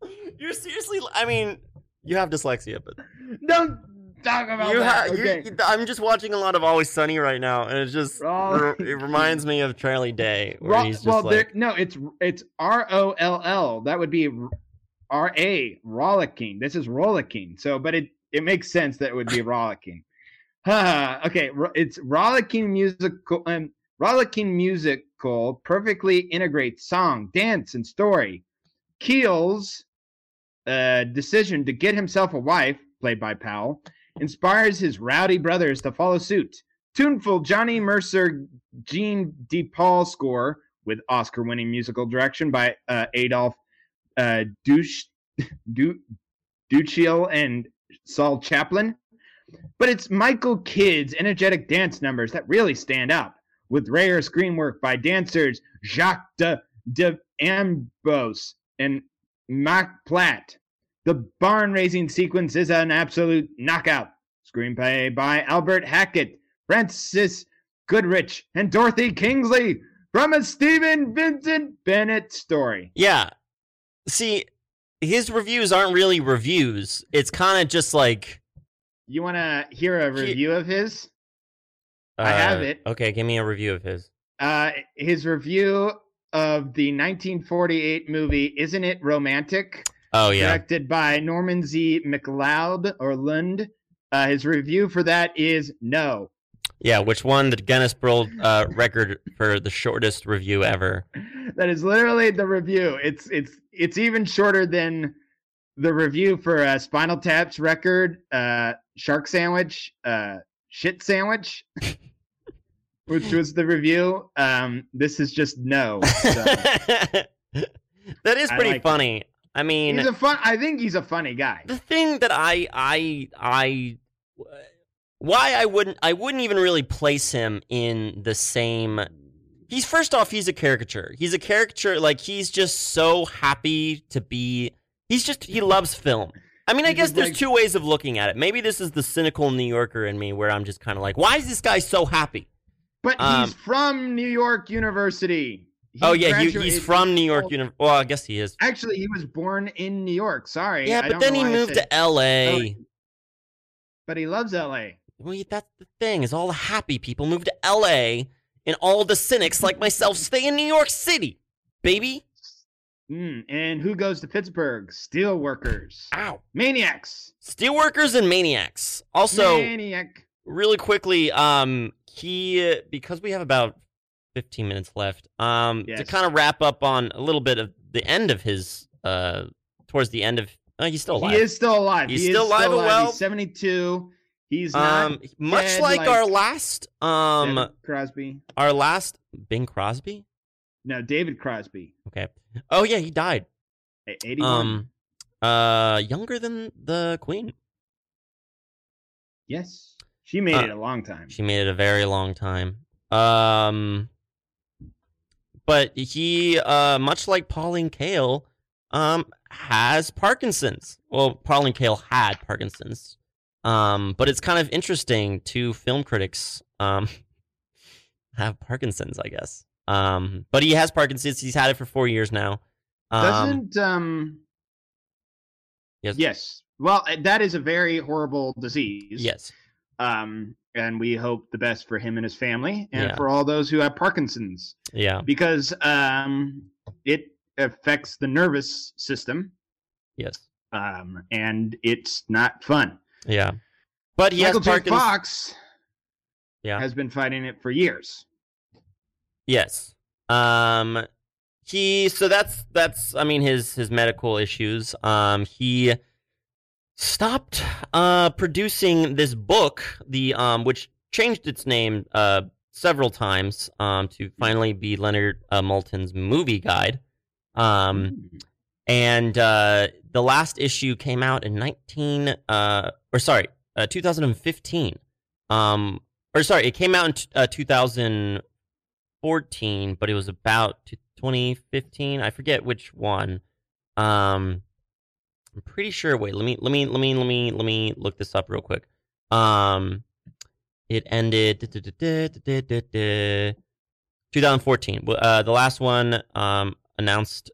A: You're seriously. I mean, you have dyslexia, but
B: Don't talk about
A: you
B: that.
A: have.
B: okay.
A: I'm just watching a lot of Always Sunny right now, and it's just. It reminds me of Charlie Day,
B: Ro-
A: he's just
B: well,
A: like.
B: there, no, it's it's R O L L. That would be R A rollicking. This is rollicking. So, but it it makes sense that it would be rollicking. Okay, it's rollicking musical. Um, rollicking musical perfectly integrates song, dance, and story. Keel's uh, decision to get himself a wife, played by Powell, inspires his rowdy brothers to follow suit. Tuneful Johnny Mercer Gene DePaul score with Oscar-winning musical direction by uh, Adolph uh, Duch, du, Duchiel and Saul Chaplin. But it's Michael Kidd's energetic dance numbers that really stand out, with rare screen work by dancers Jacques de, de Ambos and Mac Platt. The barn raising sequence is an absolute knockout. Screenplay by Albert Hackett, Frances Goodrich, and Dorothy Kingsley from a Stephen Vincent Bennett story.
A: Yeah. See, his reviews aren't really reviews. It's kind of just like.
B: You want to hear a
A: He-
B: review of his? I have
A: uh,
B: it.
A: Okay, give me a review of his.
B: Uh, his review of the 1948 movie "Isn't It Romantic?"
A: Oh yeah.
B: directed by Norman Z. McLeod or Lund. Uh, his review for that is no.
A: Yeah, which won the Guinness World uh, record for the shortest review ever.
B: That is literally the review. It's it's it's even shorter than the review for uh, Spinal Tap's record, uh, Shark Sandwich, uh, Shit Sandwich, which was the review. Um, this is just no. So.
A: that is pretty
B: like it.
A: I mean,
B: he's a fun. I think he's a funny guy.
A: the thing that I I I why I wouldn't I wouldn't even really place him in the same He's first off he's a caricature. He's a caricature like he's just so happy to be he's just he loves film. I mean, I
B: He's
A: guess there's
B: like-
A: two ways of looking at it. Maybe this is the cynical New Yorker in me where I'm just kind of like, why is this guy so happy?
B: But
A: Um,
B: he's from New York University. He
A: oh yeah, he, he's from New York University. Well, I guess he is.
B: Actually, he was born in New York. Sorry.
A: Yeah, but then he moved to L.A.
B: But he loves L.A.
A: Well, that's the thing is all the happy people move to L.A. and all the cynics like myself stay in New York City, baby.
B: Mm, and who goes to Pittsburgh? Steel workers.
A: Ow.
B: Maniacs.
A: Steelworkers and maniacs. Also,
B: Maniac.
A: really quickly, um, he because we have about 15 minutes left. Um, to kind of wrap up on a little bit of the end of his uh, towards the end of. Oh, he's still alive.
B: He is still alive.
A: He's
B: he
A: still alive and well.
B: He's 72. He's
A: um, much
B: dead
A: like,
B: like
A: our last, um,
B: David Crosby.
A: our last Bing Crosby.
B: No, David Crosby.
A: Okay. Oh yeah, he died.
B: 81.
A: Um, uh, younger than the queen.
B: yes, she made
A: uh,
B: it a long time.
A: She made it a very long time. Um, but he, uh, much like Pauline Kael, um, has Parkinson's. Well, Pauline Kael had Parkinson's. Um, but it's kind of interesting to film critics, um, have Parkinson's, I guess. Um, but he has Parkinson's. He's had it for four years now. Um,
B: Doesn't um
A: Yes.
B: yes. Well, that is a very horrible disease.
A: yes.
B: Um, and we hope the best for him and his family, and
A: Yeah.
B: for all those who have Parkinson's,
A: Yeah.
B: because um, it affects the nervous system,
A: Yes.
B: um, and it's not fun.
A: Yeah. But he
B: Michael
A: has. Parkinson's.
B: Fox
A: Yeah.
B: has been fighting it for years.
A: Yes. Um he so that's that's I mean his his medical issues. Um he stopped uh producing this book, the um which changed its name uh several times um to finally be Leonard uh, Maltin's movie guide. Um and uh the last issue came out in 19 uh or sorry, uh 2015. Um or sorry, it came out in t- uh, 2014, but it was about t- 2015. I forget which one. Um, I'm pretty sure. Wait, let me let me let me let me let me look this up real quick. Um, it ended 2014. Uh, the last one um announced.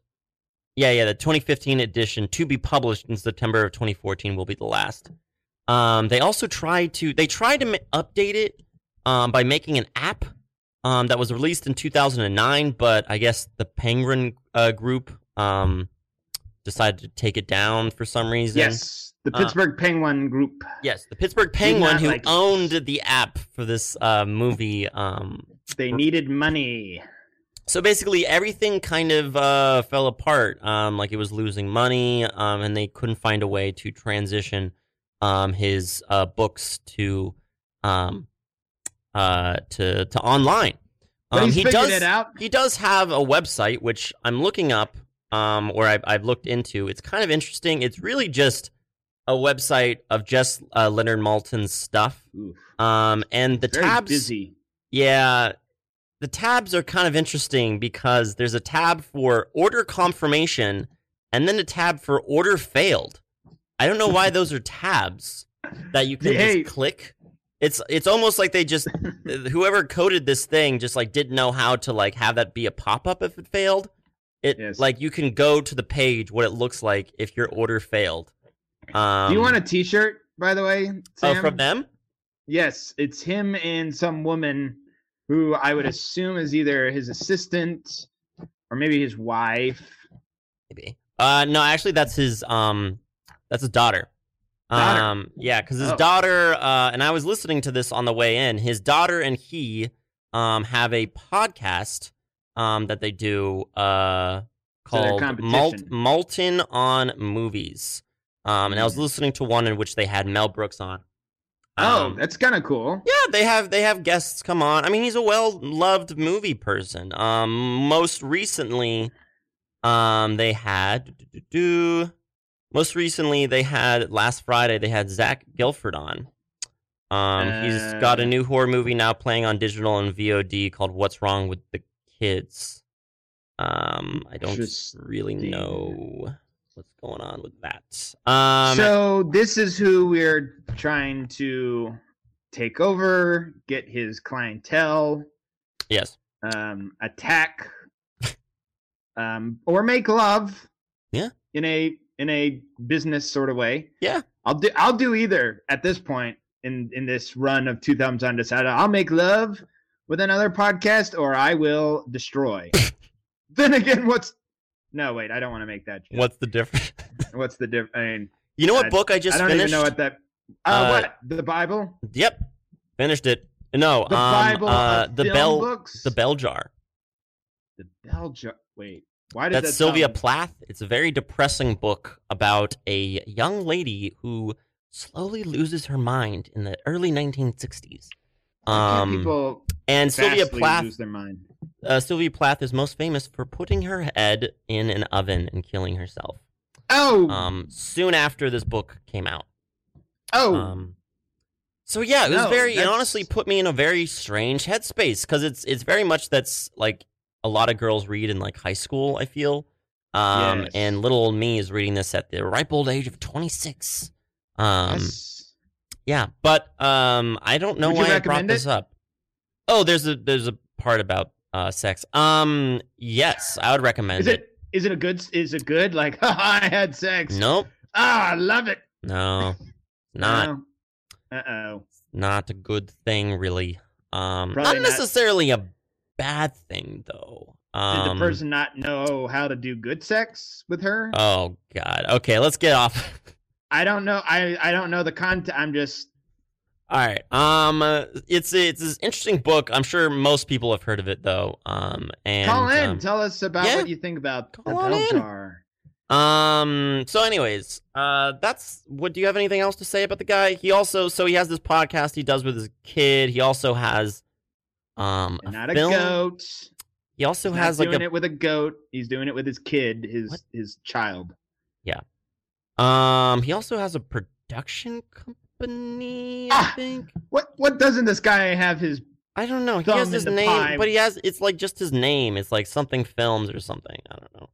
A: Yeah, yeah, the 2015 edition to be published in September of 2014 will be the last. Um, they also tried to they tried to update it um, by making an app um, that was released in 2009, but I guess the Penguin uh, Group um, decided to take it down for some reason.
B: Yes, the
A: Uh,
B: Pittsburgh Penguin Group.
A: Yes, the Pittsburgh Penguin, who
B: like it.
A: owned the app for this uh, movie. Um,
B: They needed money.
A: so basically, everything kind of uh, fell apart. Um, like it was losing money, um, and they couldn't find a way to transition um, his uh, books to um, uh, to to online.
B: But
A: Um, he does he does have a website which I'm looking up, um, or I've, I've looked into. It's kind of interesting. It's really just a website of just uh, Leonard Maltin's stuff, um, and the
B: very
A: tabs.
B: busy.
A: Yeah, the tabs are kind of interesting because there's a tab for order confirmation and then a tab for order failed. I don't know why those are tabs that you can
B: Hey.
A: just click. It's it's almost like they just whoever coded this thing just like didn't know how to like have that be a pop up if it failed. It
B: Yes.
A: like you can go to the page what it looks like if your order failed. Um,
B: Do you want a T-shirt, by the way?
A: oh, from them?
B: Yes, it's him and some woman who I would assume is either his assistant or maybe his wife.
A: Maybe. Uh, no, actually, that's his um, that's his daughter.
B: Daughter?
A: Um, yeah, because his
B: Oh.
A: daughter. Uh, and I was listening to this on the way in. His daughter and he um have a podcast um that they do uh
B: So
A: called Malt. Maltin on Movies. Um, and I was
B: Mm.
A: listening to one in which they had Mel Brooks on.
B: Oh,
A: Um,
B: that's kind of cool.
A: yeah, they have they have guests come on. I mean, he's a well loved movie person. Um, most recently, um, they had most recently they had last Friday they had Zach Gilford on. Um, he's got a
B: Uh.
A: new horror movie now playing on digital and VOD called "What's Wrong with the Kids." Um, I don't really know what's going on with that. Um,
B: so this is who we're trying to take over, get his clientele,
A: yes,
B: um, attack, um, or make love.
A: Yeah.
B: In a in a business sort of way.
A: Yeah.
B: I'll do I'll do either at this point in in this run of two thumbs undecided. I'll make love with another podcast, or I will destroy. then again, what's no wait? I don't want to make that. Joke.
A: what's the difference?
B: What's the difference? I mean,
A: You know what
B: I-
A: book I just
B: I don't
A: finished?
B: even know what that. Uh,
A: Uh,
B: what the Bible?
A: Yep, finished it. No,
B: The
A: um,
B: Bible
A: uh, the bell,
B: books.
A: the bell jar.
B: The bell jar. Wait, why did
A: That's
B: that
A: Sylvia
B: sound-
A: Plath. It's a very depressing book about a young lady who slowly loses her mind in the early 1960s. Um,
B: people
A: and Sylvia Plath,
B: lose their mind.
A: uh, Sylvia Plath is most famous for putting her head in an oven and killing herself.
B: Oh,
A: Um, soon after this book came out.
B: oh,
A: Um, so yeah, it was
B: No,
A: very. It honestly put me in a very strange headspace because it's it's very much that's like a lot of girls read in like high school. I feel, um,
B: Yes.
A: and little old me is reading this at the ripe old age of twenty six. Um,
B: yes.
A: Yeah, but um, I don't know
B: Would
A: why I brought
B: recommend
A: this
B: it?
A: up. Oh, there's a there's a part about uh sex. Um, yes, I would recommend
B: Is it is it a good? Is it good? Like, I had sex.
A: Nope,
B: Ah, I love it.
A: no, not
B: Uh oh.
A: not a good thing, really. Um,
B: Probably
A: not
B: not.
A: necessarily a bad thing, though.
B: Did
A: Um,
B: the person not know how to do good sex with her?
A: Oh God. Okay, let's get off.
B: I don't know. I I don't know the content. I'm just.
A: All right. Um, uh, it's it's an interesting book. I'm sure most people have heard of it, though. Um, and
B: call in.
A: um,
B: Tell us about
A: yeah.
B: what you think about the
A: Call on
B: bell jar.
A: Um. So, anyways, uh, that's what. Do you have anything else to say about the guy? He also, so he has this podcast he does with his kid. He also has, um, a
B: not a goat.
A: He also
B: He's
A: has like
B: doing
A: a
B: it with a goat. He's doing it with his kid, his
A: What?
B: his child.
A: Um. He also has a production company. I
B: Ah!
A: think.
B: What what doesn't this guy have his?
A: I don't know. He has his name,
B: pie.
A: but he has it's like just his name. It's like something films or something. I don't know.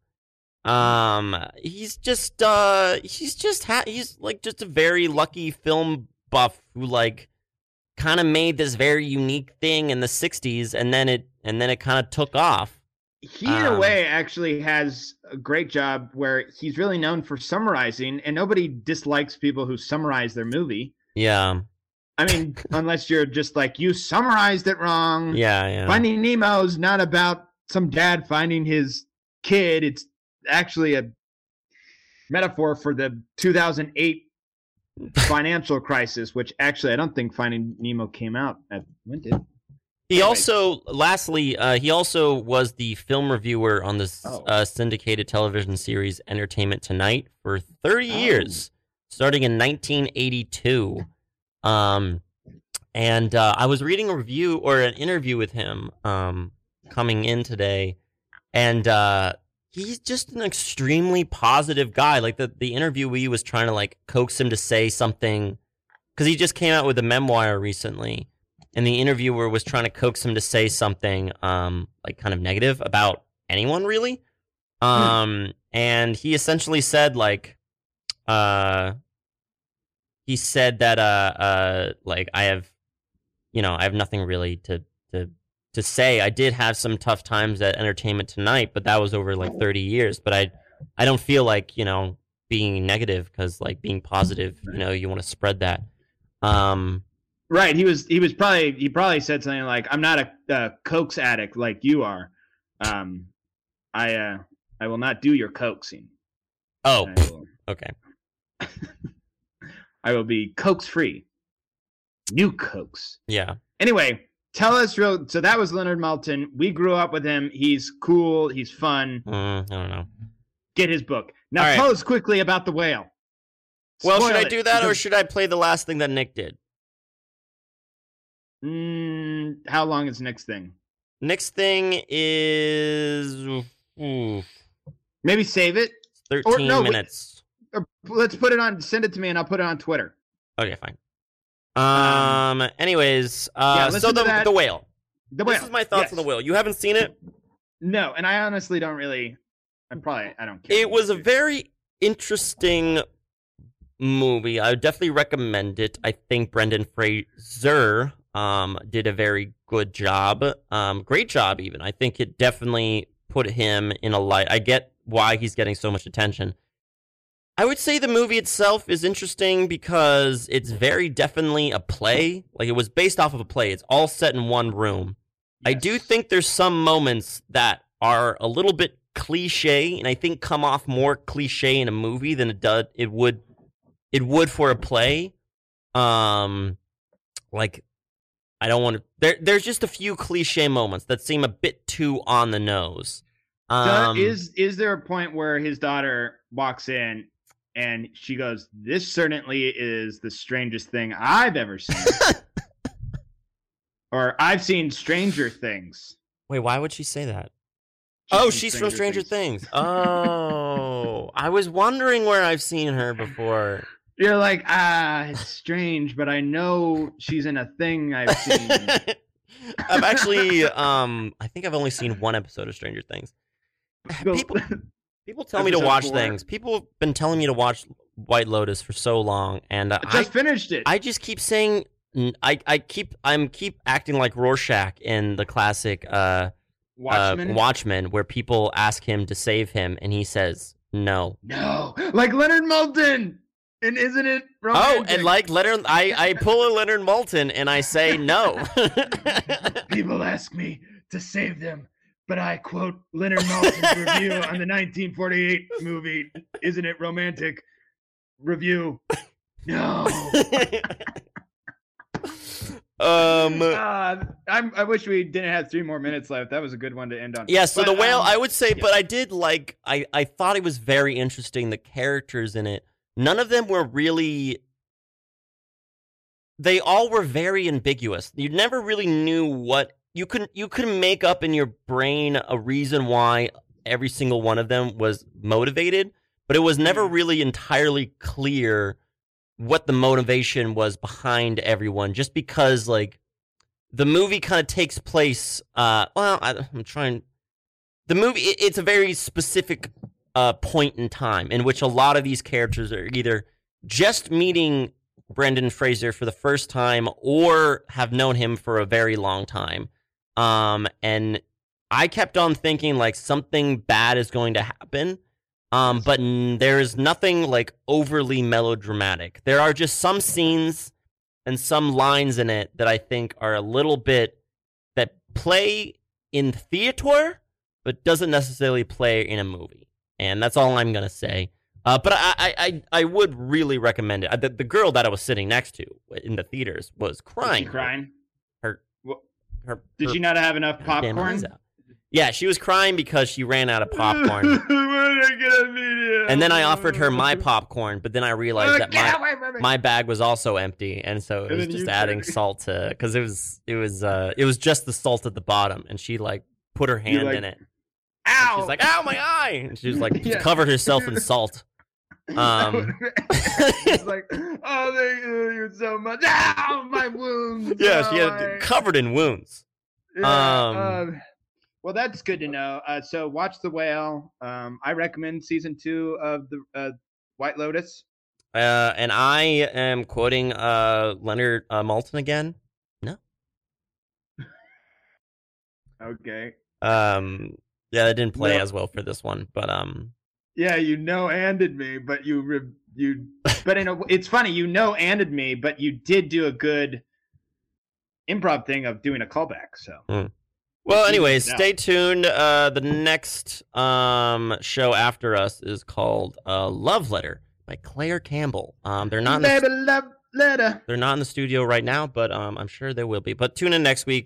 A: Um, he's just uh, he's just ha- he's like just a very lucky film buff who like kind of made this very unique thing in the '60s, and then it and then it kind of took off.
B: He in
A: Um,
B: a way actually has a great job where he's really known for summarizing, and nobody dislikes people who summarize their movie.
A: Yeah,
B: I mean, unless you're just like you summarized it wrong.
A: yeah, yeah.
B: Finding Nemo's not about some dad finding his kid. It's actually a metaphor for the 2008 financial crisis, which actually I don't think Finding Nemo came out at when did.
A: He also, lastly, uh, he also was the film reviewer on this
B: Oh.
A: uh, syndicated television series Entertainment Tonight for 30
B: Oh.
A: years, starting in 1982. Um, and uh, I was reading a review or an interview with him um, coming in today, and uh, he's just an extremely positive guy. Like the the interviewee was trying to like coax him to say something because he just came out with a memoir recently and the interviewer was trying to coax him to say something um like kind of negative about anyone really. Um and he essentially said like uh he said that uh uh like i have you know i have nothing really to to to say. I did have some tough times at entertainment tonight but that was over like 30 years. But i i don't feel like you know being negative because like being positive you know you want to spread that. Um
B: Right, he was he was probably he probably said something like, "I'm not a, a cokes addict like you are. Um, I uh, I will not do your coaxing.
A: oh okay
B: I will be coax free. New coax.
A: yeah
B: Anyway, tell us real. So that was Leonard Maltin. We grew up with him. He's cool. He's fun.
A: Mm, I don't know.
B: Get his book now.
A: All right.
B: Tell us quickly about the whale.
A: Well,
B: Spoil
A: should I do that or should I play the last thing that Nick did?
B: Mm, how long is next thing?
A: Next thing is oof,
B: Maybe save it.
A: 13
B: no, wait.
A: minutes.
B: Or let's put it on. Send it to me, and I'll put it on Twitter.
A: Okay, fine. Um. anyways,
B: yeah,
A: uh,
B: listen
A: so the the whale.
B: The
A: This is my thoughts
B: Yes.
A: on the whale. You haven't seen it?
B: No, and I honestly don't really. I'm probably. I don't care.
A: It was a very interesting movie. I would definitely recommend it. I think Brendan Fraser um did a very good job. Um great job even. I think it definitely put him in a light. I get why he's getting so much attention. I would say the movie itself is interesting because it's very definitely a play. Like it was based off of a play. It's all set in one room. I do think there's some moments that are a little bit cliche, and I think come off more cliche in a movie than it does it would it would for a play. Um, like I don't want to. There, there's just a few cliche moments that seem a bit too on the nose. Um,
B: is is there a point where his daughter walks in and she goes, "This certainly is the strangest thing I've ever seen," or "I've seen stranger things."
A: Wait, why would she say that?
B: She's
A: oh, she's from Stranger
B: Stranger
A: Things. Oh, I was wondering where I've seen her before.
B: You're like, ah, it's strange, but I know she's in a thing I've seen.
A: I've actually, um, I think I've only seen one episode of Stranger Things. People, people tell me to watch
B: four.
A: things. People have been telling me to watch White Lotus for so long, and uh,
B: I
A: I,
B: just finished it.
A: I just keep saying, I, I keep, I'm keep acting like Rorschach in the classic, uh,
B: Watchmen.
A: uh, Watchmen, where people ask him to save him, and he says no.
B: no, like Leonard Maltin. And isn't it?
A: Oh, and like Leonard, I, I pull a Leonard Maltin and I say no.
B: people ask me to save them, but I quote Leonard Maltin's review on the 1948 movie. Isn't it romantic? Review. No.
A: um.
B: Uh, I'm, I wish we didn't have three more minutes left. That was a good one to end on.
A: Yeah, so
B: But,
A: the whale,
B: um,
A: I would say,
B: yeah.
A: but I did like, I, I thought it was very interesting. The characters in it, none of them were really. They all were very ambiguous. You never really knew what you couldn't. You couldn't make up in your brain a reason why every single one of them was motivated, but it was never
B: Mhm.
A: really entirely clear what the motivation was behind everyone. Just because, like, the movie kind of takes place. Uh, well, I, I'm trying. The movie it, it's a very specific uh, point in time in which a lot of these characters are either just meeting Brendan Fraser for the first time or have known him for a very long time. Um, and I kept on thinking like something bad is going to happen. Um, but n- there is nothing like overly melodramatic. There are just some scenes and some lines in it that I think are a little bit that play in theater, but doesn't necessarily play in a movie. And that's all I'm gonna say. Uh, but I, I, I, would really recommend it. The, the girl that I was sitting next to in the theaters was crying.
B: crying?
A: Her,
B: What-
A: her,
B: Did
A: her
B: she not have enough popcorn?
A: Yeah, she was crying because she ran out of popcorn. and then I offered her my popcorn, but then I realized that my my bag was also empty, and so it was just adding salt to because it was it was uh it was just the salt at the bottom, and she like put her hand
B: like,
A: in it. And
B: Ow!
A: She's like, "Ow, my eye!" And she was like
B: Yeah.
A: covered herself in salt. Um,
B: It's like, oh, thank you so much. Ow, my wounds.
A: yeah, she had covered in wounds.
B: Yeah,
A: um,
B: um, well, that's good to know. Uh, so watch the whale. Um, I recommend season two of the uh, White Lotus.
A: Uh, and I am quoting uh Leonard uh, Maltin again. No.
B: okay.
A: Um, yeah, that didn't play
B: No.
A: as well for this one, but um,
B: Yeah, you know anded me, but you re- you but in a it's funny, you know anded me, but you did do a good improv thing of doing a callback. So
A: Well, anyways, stay tuned. Uh, the next um show after us is called uh, Love Letter by Claire Campbell. Um, they're not in the,
B: baby love letter.
A: they're not in the studio right now, but um, I'm sure they will be. But tune in next week.